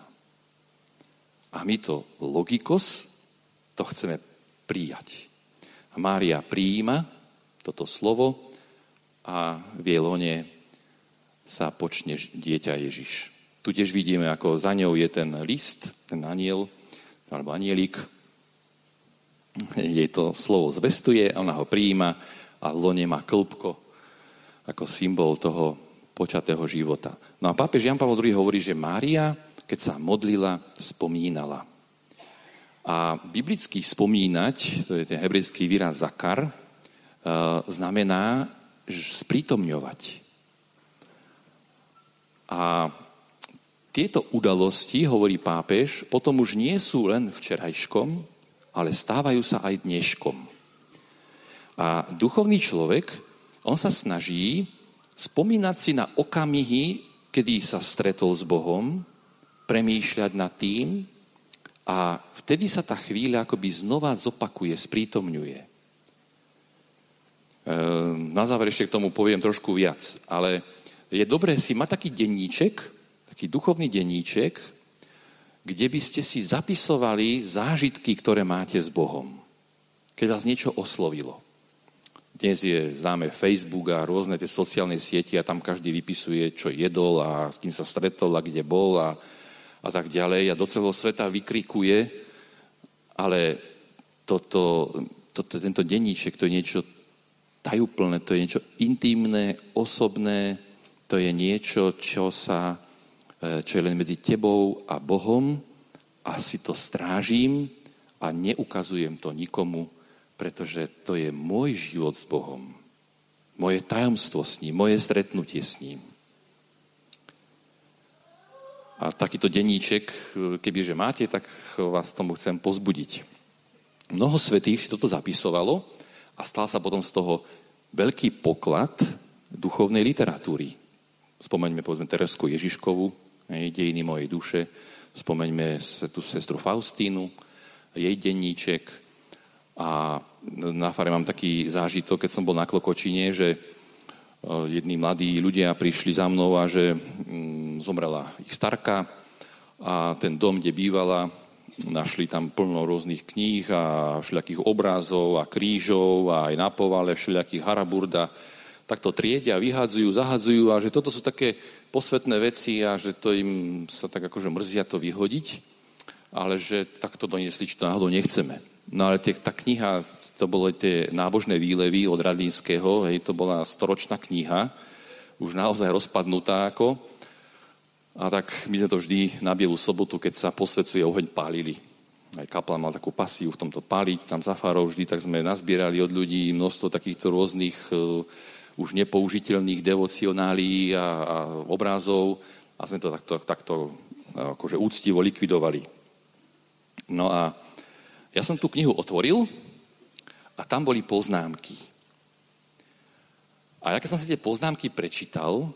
A my to logikos, to chceme prijať. A Mária prijíma toto slovo a v jej lone sa počne dieťa Ježiš. Tu tiež vidíme, ako za ňou je ten list, ten aniel, alebo anielik. Jej to slovo zvestuje, ona ho prijíma a v lone má klbko ako symbol toho počatého života. No a pápež Jan Pavel II hovorí, že Mária, keď sa modlila, spomínala. A biblicky spomínať, to je ten hebrejský výraz zakar, e, znamená sprítomňovať. A tieto udalosti, hovorí pápež, potom už nie sú len včerajškom, ale stávajú sa aj dneškom. A duchovný človek, on sa snaží spomínať si na okamihy, kedy sa stretol s Bohom, premýšľať nad tým a vtedy sa tá chvíľa akoby znova zopakuje, sprítomňuje. Ehm, na záver ešte k tomu poviem trošku viac, ale je dobré si mať taký denníček, taký duchovný denníček, kde by ste si zapisovali zážitky, ktoré máte s Bohom. Keď vás niečo oslovilo. Dnes je známe Facebook a rôzne tie sociálne sieti a tam každý vypisuje, čo jedol a s kým sa stretol a kde bol a, a tak ďalej. A do celého sveta vykrikuje, ale toto, toto, tento denníček to je niečo tajúplné, to je niečo intimné, osobné, to je niečo, čo, sa, e, čo je len medzi tebou a Bohom. A si to strážim a neukazujem to nikomu, pretože to je môj život s Bohom. Moje tajomstvo s ním, moje stretnutie s ním. A takýto denníček, kebyže máte, tak vás tomu chcem pozbudiť. Mnoho svetých si toto zapisovalo a stal sa potom z toho veľký poklad duchovnej literatúry. Spomeňme povedzme Teresku Ježiškovu, dejiny mojej duše, spomeňme tú sestru Faustínu, jej denníček, a na fare mám taký zážitok, keď som bol na Klokočine, že e, jední mladí ľudia prišli za mnou a že mm, zomrela ich starka a ten dom, kde bývala, našli tam plno rôznych kníh a všelijakých obrázov a krížov a aj na povale všelijakých haraburda. Tak to triedia, vyhadzujú, zahadzujú a že toto sú také posvetné veci a že to im sa tak akože mrzia to vyhodiť, ale že takto doniesli, či to náhodou nechceme. No ale tie, tá kniha, to bolo tie nábožné výlevy od Radlínskeho, hej, to bola storočná kniha, už naozaj rozpadnutá ako. A tak my sme to vždy na Bielu sobotu, keď sa posvedcuje oheň, pálili. Aj kaplan mal takú pasívu v tomto páliť, tam za farou vždy, tak sme nazbierali od ľudí množstvo takýchto rôznych uh, už nepoužiteľných devocionálí a, a obrázov a sme to takto, takto akože úctivo likvidovali. No a ja som tú knihu otvoril a tam boli poznámky. A ja keď som si tie poznámky prečítal,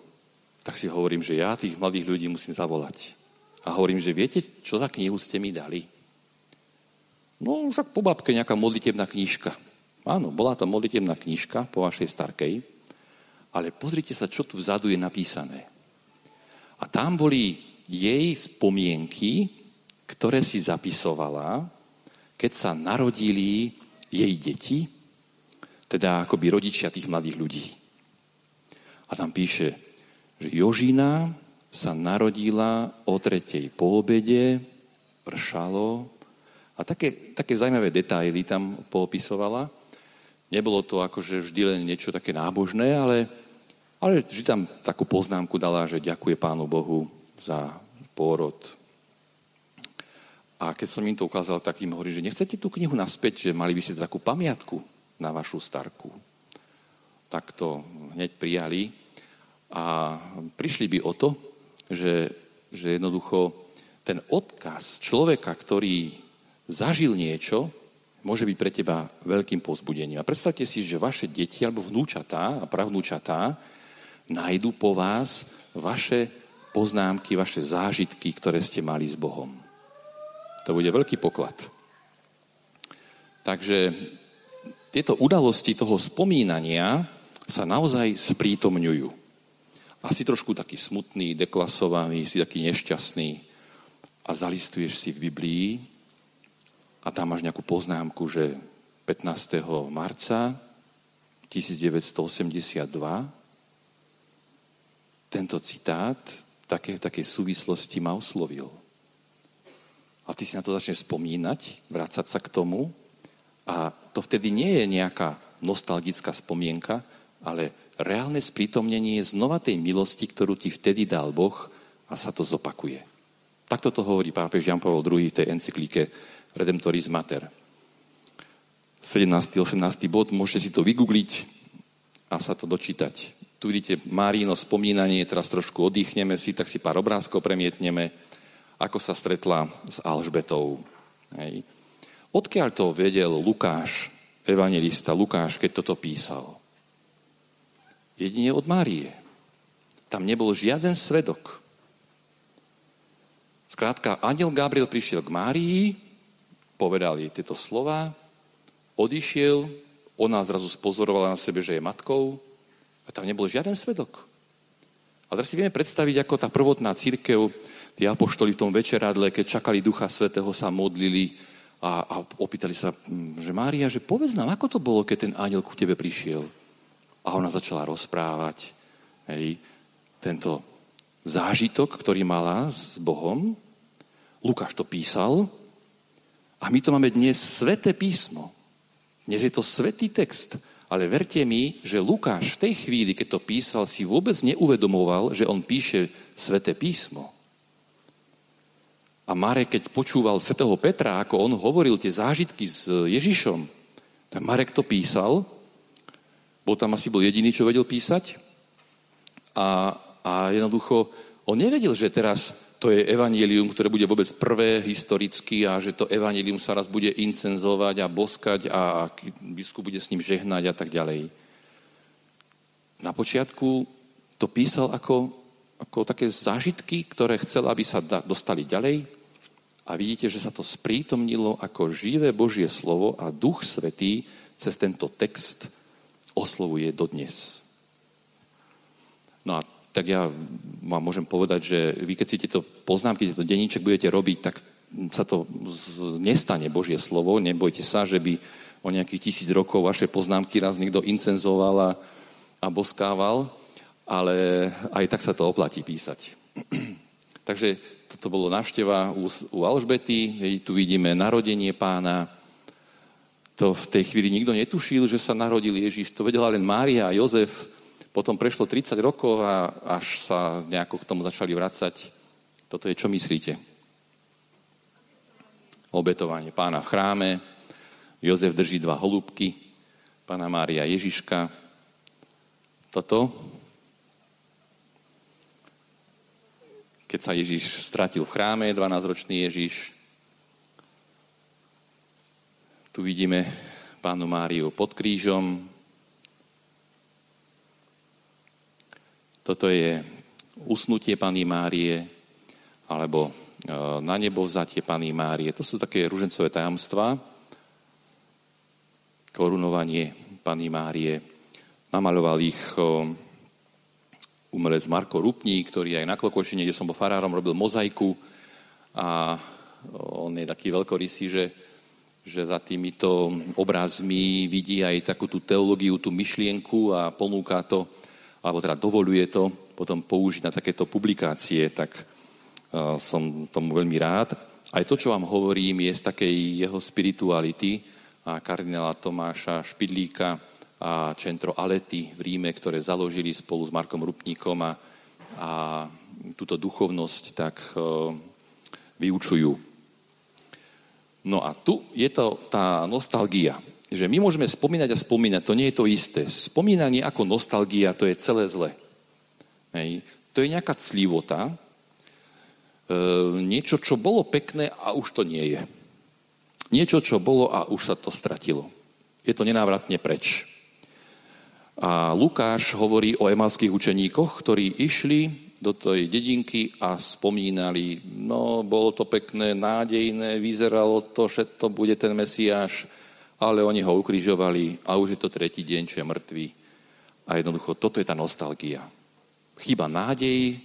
tak si hovorím, že ja tých mladých ľudí musím zavolať. A hovorím, že viete, čo za knihu ste mi dali? No, však po babke nejaká modlitebná knižka. Áno, bola to modlitebná knižka po vašej starkej, ale pozrite sa, čo tu vzadu je napísané. A tam boli jej spomienky, ktoré si zapisovala keď sa narodili jej deti, teda akoby rodičia tých mladých ľudí. A tam píše, že Jožina sa narodila o tretej po obede, pršalo a také, také zaujímavé detaily tam poopisovala. Nebolo to akože vždy len niečo také nábožné, ale, ale vždy tam takú poznámku dala, že ďakuje Pánu Bohu za pôrod a keď som im to ukázal, tak im hovorí, že nechcete tú knihu naspäť, že mali by ste takú pamiatku na vašu starku. Tak to hneď prijali a prišli by o to, že, že jednoducho ten odkaz človeka, ktorý zažil niečo, môže byť pre teba veľkým pozbudením. A predstavte si, že vaše deti alebo vnúčatá a pravnúčatá nájdu po vás vaše poznámky, vaše zážitky, ktoré ste mali s Bohom. To bude veľký poklad. Takže tieto udalosti toho spomínania sa naozaj sprítomňujú. Asi trošku taký smutný, deklasovaný, si taký nešťastný a zalistuješ si v Biblii a tam máš nejakú poznámku, že 15. marca 1982 tento citát v takej, takej súvislosti ma oslovil. A ty si na to začneš spomínať, vrácať sa k tomu a to vtedy nie je nejaká nostalgická spomienka, ale reálne sprítomnenie je znova tej milosti, ktorú ti vtedy dal Boh a sa to zopakuje. Takto to hovorí pápež Jan Pavel II v tej encyklíke Redemptoris Mater. 17. 18. bod, môžete si to vygoogliť a sa to dočítať. Tu vidíte Márino spomínanie, teraz trošku oddychneme si, tak si pár obrázkov premietneme ako sa stretla s Alžbetou. Hej. Odkiaľ to vedel Lukáš, evangelista Lukáš, keď toto písal? Jedine od Márie. Tam nebol žiaden svedok. Skrátka, aniel Gabriel prišiel k Márii, povedal jej tieto slova, odišiel, ona zrazu spozorovala na sebe, že je matkou a tam nebol žiaden svedok. A teraz si vieme predstaviť, ako tá prvotná církev tí apoštoli v tom večeradle, keď čakali Ducha Svetého, sa modlili a, a opýtali sa, hm, že Mária, že povedz nám, ako to bolo, keď ten aniel ku tebe prišiel. A ona začala rozprávať hej, tento zážitok, ktorý mala s Bohom. Lukáš to písal a my to máme dnes sveté písmo. Dnes je to svetý text. Ale verte mi, že Lukáš v tej chvíli, keď to písal, si vôbec neuvedomoval, že on píše sveté písmo. A Marek, keď počúval svetého Petra, ako on hovoril tie zážitky s Ježišom, tak Marek to písal, bol tam asi bol jediný, čo vedel písať. A, a jednoducho, on nevedel, že teraz to je evanílium, ktoré bude vôbec prvé historicky a že to evanílium sa raz bude incenzovať a boskať a, biskup bude s ním žehnať a tak ďalej. Na počiatku to písal ako, ako také zážitky, ktoré chcel, aby sa dostali ďalej a vidíte, že sa to sprítomnilo ako živé Božie slovo a Duch Svetý cez tento text oslovuje dodnes. No a tak ja vám môžem povedať, že vy keď si tieto poznámky, tieto denníček budete robiť, tak sa to nestane Božie slovo. Nebojte sa, že by o nejakých tisíc rokov vaše poznámky raz niekto incenzoval a, a boskával, ale aj tak sa to oplatí písať. [clears throat] Takže toto bolo návšteva u, u Alžbety, tu vidíme narodenie pána. To v tej chvíli nikto netušil, že sa narodil Ježiš, to vedela len Mária a Jozef, potom prešlo 30 rokov a až sa nejako k tomu začali vracať. Toto je, čo myslíte? Obetovanie pána v chráme, Jozef drží dva holúbky, pána Mária Ježiška. Toto, keď sa Ježiš stratil v chráme, 12-ročný Ježiš, tu vidíme pánu Máriu pod krížom, Toto je usnutie Pany Márie alebo e, na nebo vzatie Pany Márie. To sú také ružencové tajomstvá. Korunovanie Pany Márie. Namaloval ich e, umelec Marko Rupní, ktorý aj na Klokočine, kde som bol farárom, robil mozaiku a on je taký veľkorysý, že, že za týmito obrazmi vidí aj takú tú teológiu, tú myšlienku a ponúka to alebo teda dovoluje to potom použiť na takéto publikácie, tak uh, som tomu veľmi rád. Aj to, čo vám hovorím, je z takej jeho spirituality a kardinála Tomáša Špidlíka a Centro Alety v Ríme, ktoré založili spolu s Markom Rupníkom a, a túto duchovnosť tak uh, vyučujú. No a tu je to tá nostalgia že my môžeme spomínať a spomínať, to nie je to isté. Spomínanie ako nostalgia, to je celé zle. Hej. To je nejaká clivota, e, niečo, čo bolo pekné a už to nie je. Niečo, čo bolo a už sa to stratilo. Je to nenávratne preč. A Lukáš hovorí o emalských učeníkoch, ktorí išli do tej dedinky a spomínali, no bolo to pekné, nádejné, vyzeralo to, že to bude ten Mesiáš, ale oni ho ukrižovali a už je to tretí deň, čo je mŕtvý. A jednoducho, toto je tá nostalgia. Chýba nádej,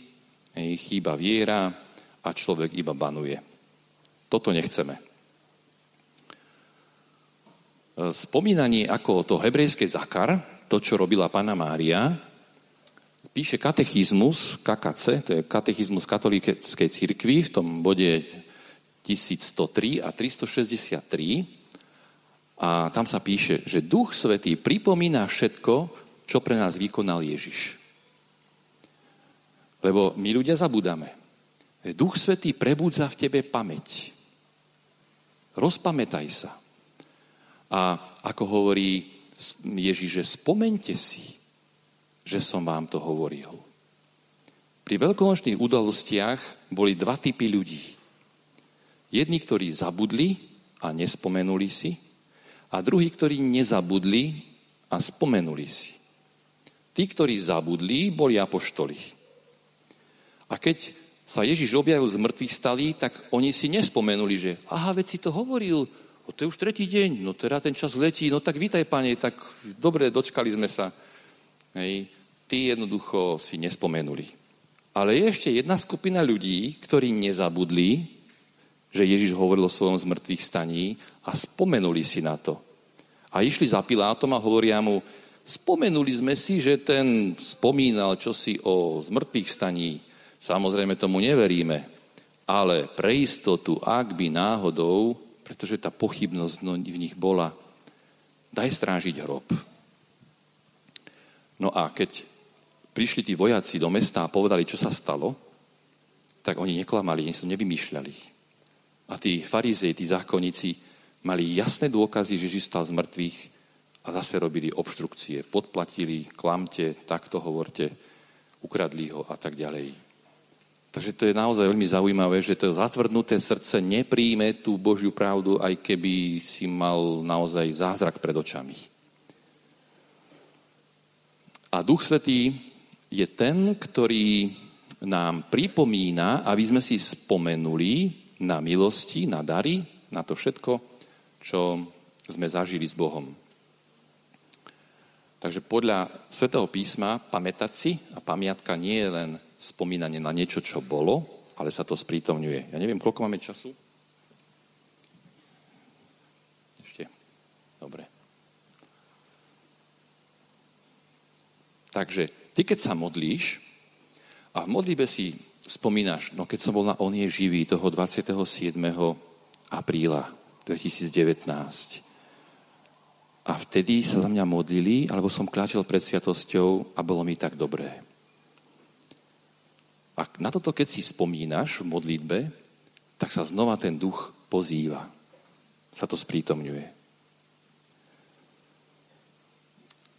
chýba viera a človek iba banuje. Toto nechceme. Spomínanie ako to hebrejské zakar, to, čo robila pána Mária, píše katechizmus, KKC, to je katechizmus katolíckej cirkvi v tom bode 1103 a 363, a tam sa píše, že Duch Svetý pripomína všetko, čo pre nás vykonal Ježiš. Lebo my ľudia zabudáme. Duch Svetý prebudza v tebe pamäť. Rozpamätaj sa. A ako hovorí Ježiš, že spomente si, že som vám to hovoril. Pri veľkonočných udalostiach boli dva typy ľudí. Jedni, ktorí zabudli a nespomenuli si, a druhí, ktorí nezabudli a spomenuli si. Tí, ktorí zabudli, boli apoštoli. A keď sa Ježiš objavil z mŕtvych stalí, tak oni si nespomenuli, že aha, veď si to hovoril, to je už tretí deň, no teda ten čas letí, no tak vítaj, pane, tak dobre, dočkali sme sa. Hej. Tí jednoducho si nespomenuli. Ale je ešte jedna skupina ľudí, ktorí nezabudli, že Ježiš hovoril o svojom zmrtvých staní a spomenuli si na to. A išli za Pilátom a hovoria mu, spomenuli sme si, že ten spomínal čosi o zmrtvých staní. Samozrejme tomu neveríme, ale pre istotu, ak by náhodou, pretože tá pochybnosť no, v nich bola, daj strážiť hrob. No a keď prišli tí vojaci do mesta a povedali, čo sa stalo, tak oni neklamali, oni sa nevymýšľali. A tí farizei, tí zákonníci mali jasné dôkazy, že Ježiš stal z mŕtvych a zase robili obštrukcie. Podplatili, klamte, takto hovorte, ukradli ho a tak ďalej. Takže to je naozaj veľmi zaujímavé, že to zatvrdnuté srdce nepríjme tú Božiu pravdu, aj keby si mal naozaj zázrak pred očami. A Duch Svetý je ten, ktorý nám pripomína, aby sme si spomenuli na milosti, na dary, na to všetko, čo sme zažili s Bohom. Takže podľa svätého písma pamätať si a pamiatka nie je len spomínanie na niečo, čo bolo, ale sa to sprítomňuje. Ja neviem, koľko máme času. Ešte. Dobre. Takže ty, keď sa modlíš a v modlibe si spomínaš, no keď som bol na On je živý toho 27. apríla 2019, a vtedy sa za mňa modlili, alebo som kľačel pred sviatosťou a bolo mi tak dobré. A na toto, keď si spomínaš v modlitbe, tak sa znova ten duch pozýva. Sa to sprítomňuje.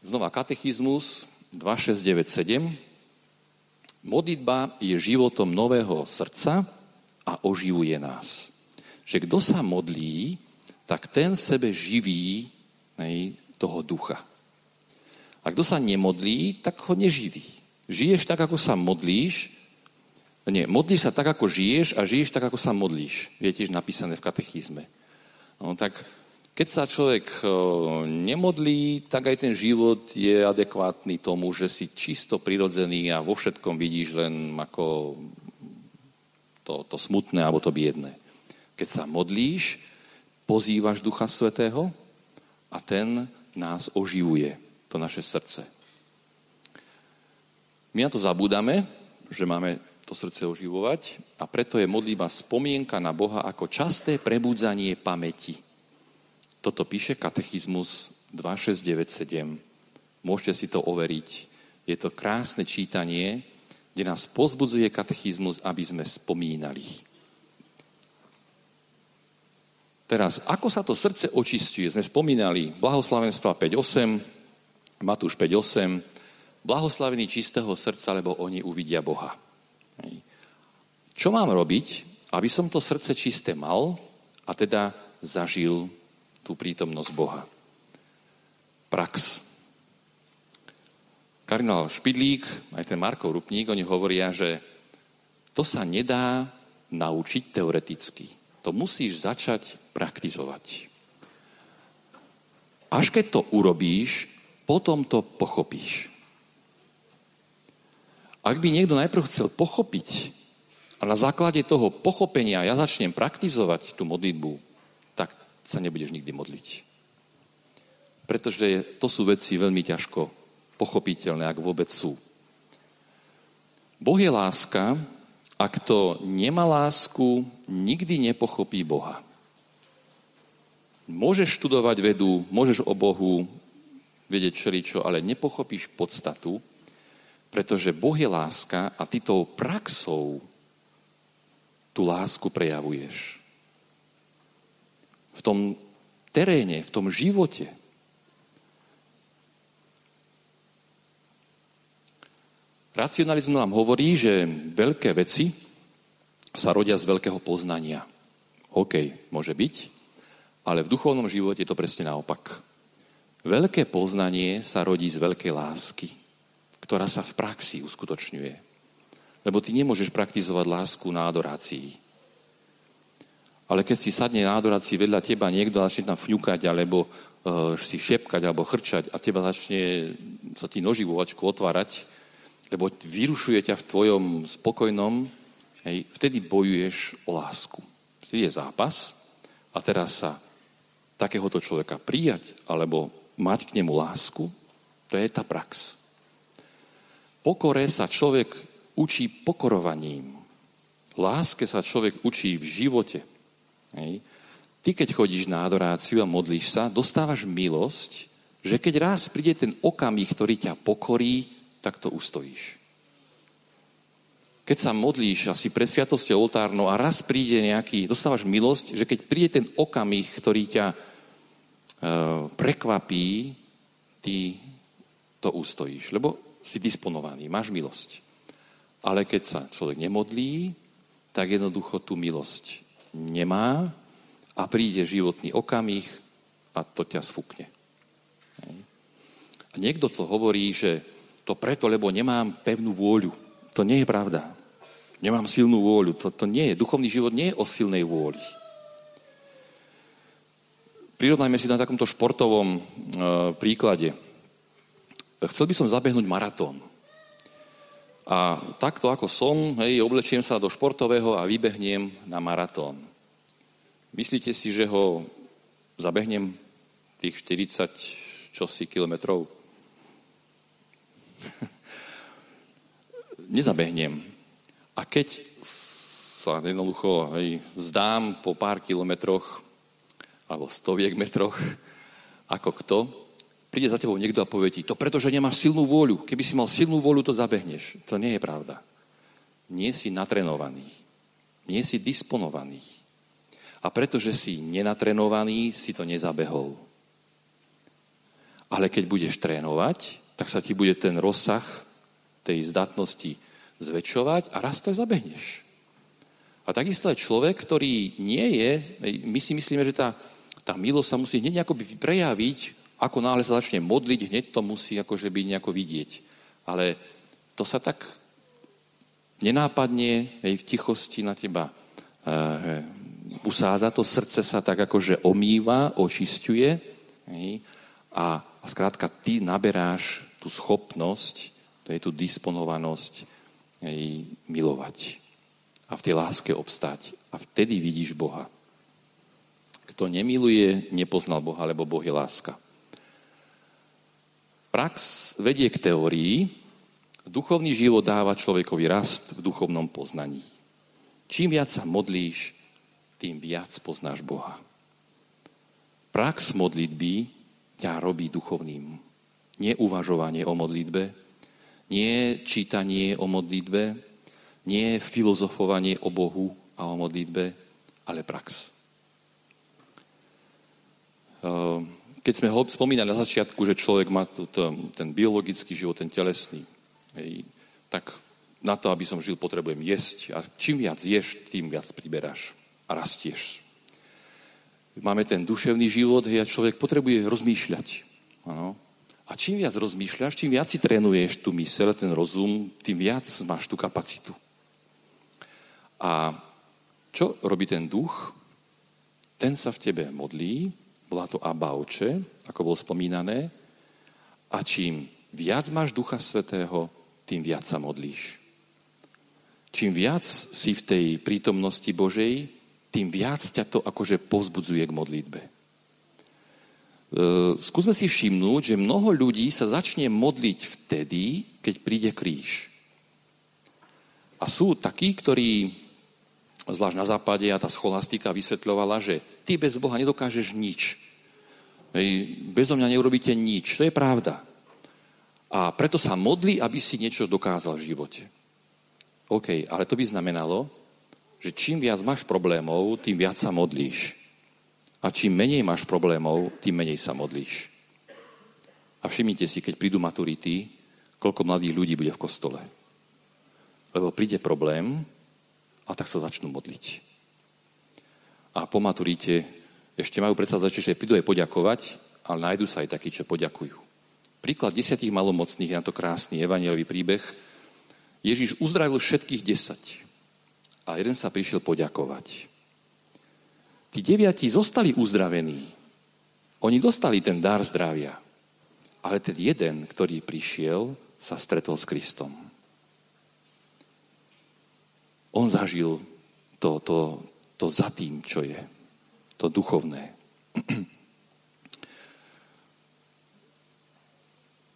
Znova katechizmus 2697. Modlitba je životom nového srdca a oživuje nás. Že kto sa modlí, tak ten sebe živí hej, toho ducha. A kto sa nemodlí, tak ho neživí. Žiješ tak, ako sa modlíš, nie, modlíš sa tak, ako žiješ a žiješ tak, ako sa modlíš. Je tiež napísané v katechizme. No, tak keď sa človek nemodlí, tak aj ten život je adekvátny tomu, že si čisto prirodzený a vo všetkom vidíš len ako to, to smutné alebo to biedné. Keď sa modlíš, pozývaš Ducha Svetého, a ten nás oživuje, to naše srdce. My na to zabúdame, že máme to srdce oživovať a preto je modlíba spomienka na Boha ako časté prebudzanie pamäti. Toto píše katechizmus 2697. Môžete si to overiť. Je to krásne čítanie, kde nás pozbudzuje katechizmus, aby sme spomínali. Teraz, ako sa to srdce očistuje? Sme spomínali blahoslavenstva 5.8, Matúš 5.8, blahoslavení čistého srdca, lebo oni uvidia Boha. Čo mám robiť, aby som to srdce čisté mal a teda zažil tú prítomnosť Boha? Prax. Kardinál Špidlík, aj ten Markov Rupník, oni hovoria, že to sa nedá naučiť teoreticky to musíš začať praktizovať. Až keď to urobíš, potom to pochopíš. Ak by niekto najprv chcel pochopiť a na základe toho pochopenia ja začnem praktizovať tú modlitbu, tak sa nebudeš nikdy modliť. Pretože to sú veci veľmi ťažko pochopiteľné, ak vôbec sú. Boh je láska a kto nemá lásku, nikdy nepochopí Boha. Môžeš študovať vedu, môžeš o Bohu vedieť čeličo, ale nepochopíš podstatu, pretože Boh je láska a ty tou praxou tú lásku prejavuješ. V tom teréne, v tom živote. Racionalizmus nám hovorí, že veľké veci sa rodia z veľkého poznania. OK, môže byť, ale v duchovnom živote je to presne naopak. Veľké poznanie sa rodí z veľkej lásky, ktorá sa v praxi uskutočňuje. Lebo ty nemôžeš praktizovať lásku na adorácii. Ale keď si sadne na adorácii vedľa teba niekto začne tam fňukať, alebo uh, si šepkať, alebo chrčať a teba začne sa ti noživovačku otvárať, lebo vyrušuje ťa v tvojom spokojnom, hej, vtedy bojuješ o lásku. Vtedy je zápas a teraz sa takéhoto človeka prijať alebo mať k nemu lásku, to je tá prax. Pokore sa človek učí pokorovaním. Láske sa človek učí v živote. Hej. Ty, keď chodíš na adoráciu a modlíš sa, dostávaš milosť, že keď raz príde ten okamih, ktorý ťa pokorí, tak to ustojíš. Keď sa modlíš a si pred sviatosťou oltárnou a raz príde nejaký, dostávaš milosť, že keď príde ten okamih, ktorý ťa e, prekvapí, ty to ustojíš, lebo si disponovaný, máš milosť. Ale keď sa človek nemodlí, tak jednoducho tú milosť nemá a príde životný okamih a to ťa sfúkne. A niekto to hovorí, že to preto, lebo nemám pevnú vôľu. To nie je pravda. Nemám silnú vôľu. To, to nie je. Duchovný život nie je o silnej vôli. Prirovnajme si na takomto športovom e, príklade. Chcel by som zabehnúť maratón. A takto ako som, hej, oblečiem sa do športového a vybehnem na maratón. Myslíte si, že ho zabehnem tých 40 čosi kilometrov? [laughs] Nezabehnem. A keď sa jednoducho hej, zdám po pár kilometroch alebo stoviek metroch, [laughs] ako kto, príde za tebou niekto a povie ti, to preto, že nemáš silnú vôľu. Keby si mal silnú vôľu, to zabehneš. To nie je pravda. Nie si natrenovaný. Nie si disponovaný. A pretože si nenatrenovaný, si to nezabehol. Ale keď budeš trénovať, tak sa ti bude ten rozsah tej zdatnosti zväčšovať a raz to zabehneš. A takisto aj človek, ktorý nie je, my si myslíme, že tá, tá milosť sa musí hneď nejako prejaviť ako náhle sa začne modliť, hneď to musí akože byť nejako vidieť. Ale to sa tak nenápadne aj v tichosti na teba e, usádza, to srdce sa tak akože omýva, očisťuje a, a skrátka ty naberáš tú schopnosť, to je tú disponovanosť milovať a v tej láske obstať. A vtedy vidíš Boha. Kto nemiluje, nepoznal Boha, lebo Boh je láska. Prax vedie k teórii, duchovný život dáva človekovi rast v duchovnom poznaní. Čím viac sa modlíš, tým viac poznáš Boha. Prax modlitby ťa robí duchovným. Nie uvažovanie o modlitbe, nie čítanie o modlitbe, nie filozofovanie o Bohu a o modlitbe, ale prax. Uh, keď sme ho spomínali na začiatku, že človek má túto, ten biologický život, ten telesný, hej, tak na to, aby som žil, potrebujem jesť. A čím viac ješ, tým viac priberáš a rastieš. Máme ten duševný život hej, a človek potrebuje rozmýšľať. Ano. A čím viac rozmýšľaš, čím viac si trénuješ tú mysel, ten rozum, tým viac máš tú kapacitu. A čo robí ten duch? Ten sa v tebe modlí, bola to Abba Oče, ako bolo spomínané. A čím viac máš Ducha Svetého, tým viac sa modlíš. Čím viac si v tej prítomnosti Božej, tým viac ťa to akože povzbudzuje k modlitbe. E, skúsme si všimnúť, že mnoho ľudí sa začne modliť vtedy, keď príde kríž. A sú takí, ktorí, zvlášť na západe, a tá scholastika vysvetľovala, že ty bez Boha nedokážeš nič. Hej, bezo mňa neurobíte nič. To je pravda. A preto sa modli, aby si niečo dokázal v živote. OK, ale to by znamenalo, že čím viac máš problémov, tým viac sa modlíš. A čím menej máš problémov, tým menej sa modlíš. A všimnite si, keď prídu maturity, koľko mladých ľudí bude v kostole. Lebo príde problém a tak sa začnú modliť. A po maturite ešte majú predsa začať, že prídu aj poďakovať, ale nájdu sa aj takí, čo poďakujú. Príklad desiatich malomocných je na to krásny evanielový príbeh. Ježiš uzdravil všetkých desať a jeden sa prišiel poďakovať. Tí deviati zostali uzdravení. Oni dostali ten dar zdravia. Ale ten jeden, ktorý prišiel, sa stretol s Kristom. On zažil to, to, to za tým, čo je to duchovné. [clears throat]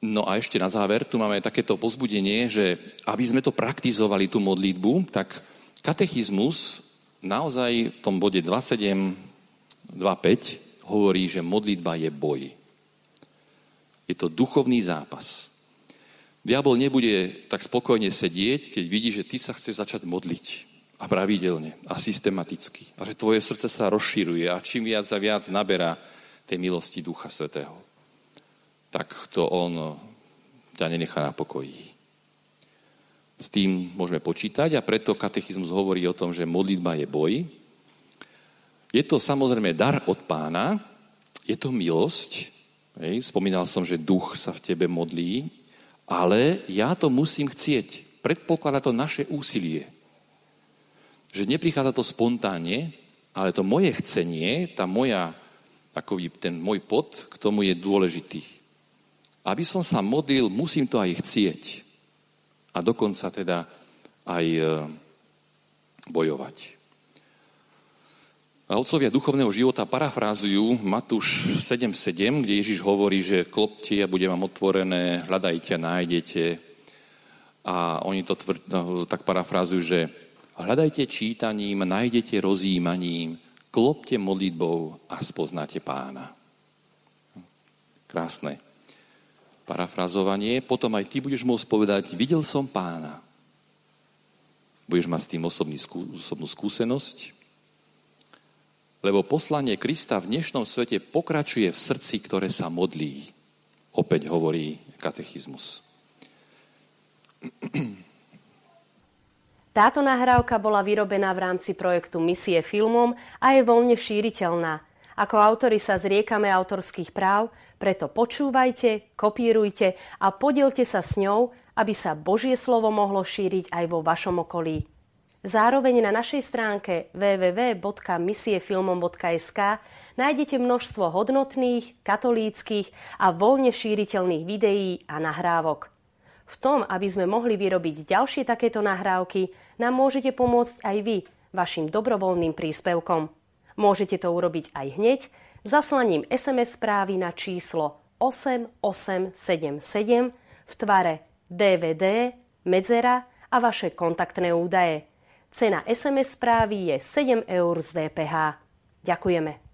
No a ešte na záver, tu máme takéto pozbudenie, že aby sme to praktizovali, tú modlitbu, tak katechizmus naozaj v tom bode 27.2.5 hovorí, že modlitba je boj. Je to duchovný zápas. Diabol nebude tak spokojne sedieť, keď vidí, že ty sa chceš začať modliť a pravidelne a systematicky. A že tvoje srdce sa rozširuje a čím viac a viac naberá tej milosti Ducha Svetého, tak to on ťa nenechá na pokoji. S tým môžeme počítať a preto katechizmus hovorí o tom, že modlitba je boj. Je to samozrejme dar od pána, je to milosť. Hej. Spomínal som, že duch sa v tebe modlí, ale ja to musím chcieť. Predpokladá to naše úsilie že neprichádza to spontánne, ale to moje chcenie, tá moja, takový ten môj pod, k tomu je dôležitý. Aby som sa modlil, musím to aj chcieť. A dokonca teda aj e, bojovať. A otcovia duchovného života parafrázujú Matúš 7.7, kde Ježiš hovorí, že klopte a bude vám otvorené, hľadajte a nájdete. A oni to tvr- no, tak parafrázujú, že hľadajte čítaním, nájdete rozjímaním, klopte modlitbou a spoznáte pána. Krásne parafrazovanie. Potom aj ty budeš môcť povedať, videl som pána. Budeš mať s tým osobný, osobnú skúsenosť. Lebo poslanie Krista v dnešnom svete pokračuje v srdci, ktoré sa modlí. Opäť hovorí katechizmus. [clears throat] Táto nahrávka bola vyrobená v rámci projektu Misie filmom a je voľne šíriteľná. Ako autori sa zriekame autorských práv, preto počúvajte, kopírujte a podielte sa s ňou, aby sa Božie slovo mohlo šíriť aj vo vašom okolí. Zároveň na našej stránke www.misiefilmom.sk nájdete množstvo hodnotných, katolíckých a voľne šíriteľných videí a nahrávok. V tom, aby sme mohli vyrobiť ďalšie takéto nahrávky, nám môžete pomôcť aj vy vašim dobrovoľným príspevkom. Môžete to urobiť aj hneď zaslaním SMS správy na číslo 8877 v tvare DVD, medzera a vaše kontaktné údaje. Cena SMS správy je 7 eur z DPH. Ďakujeme.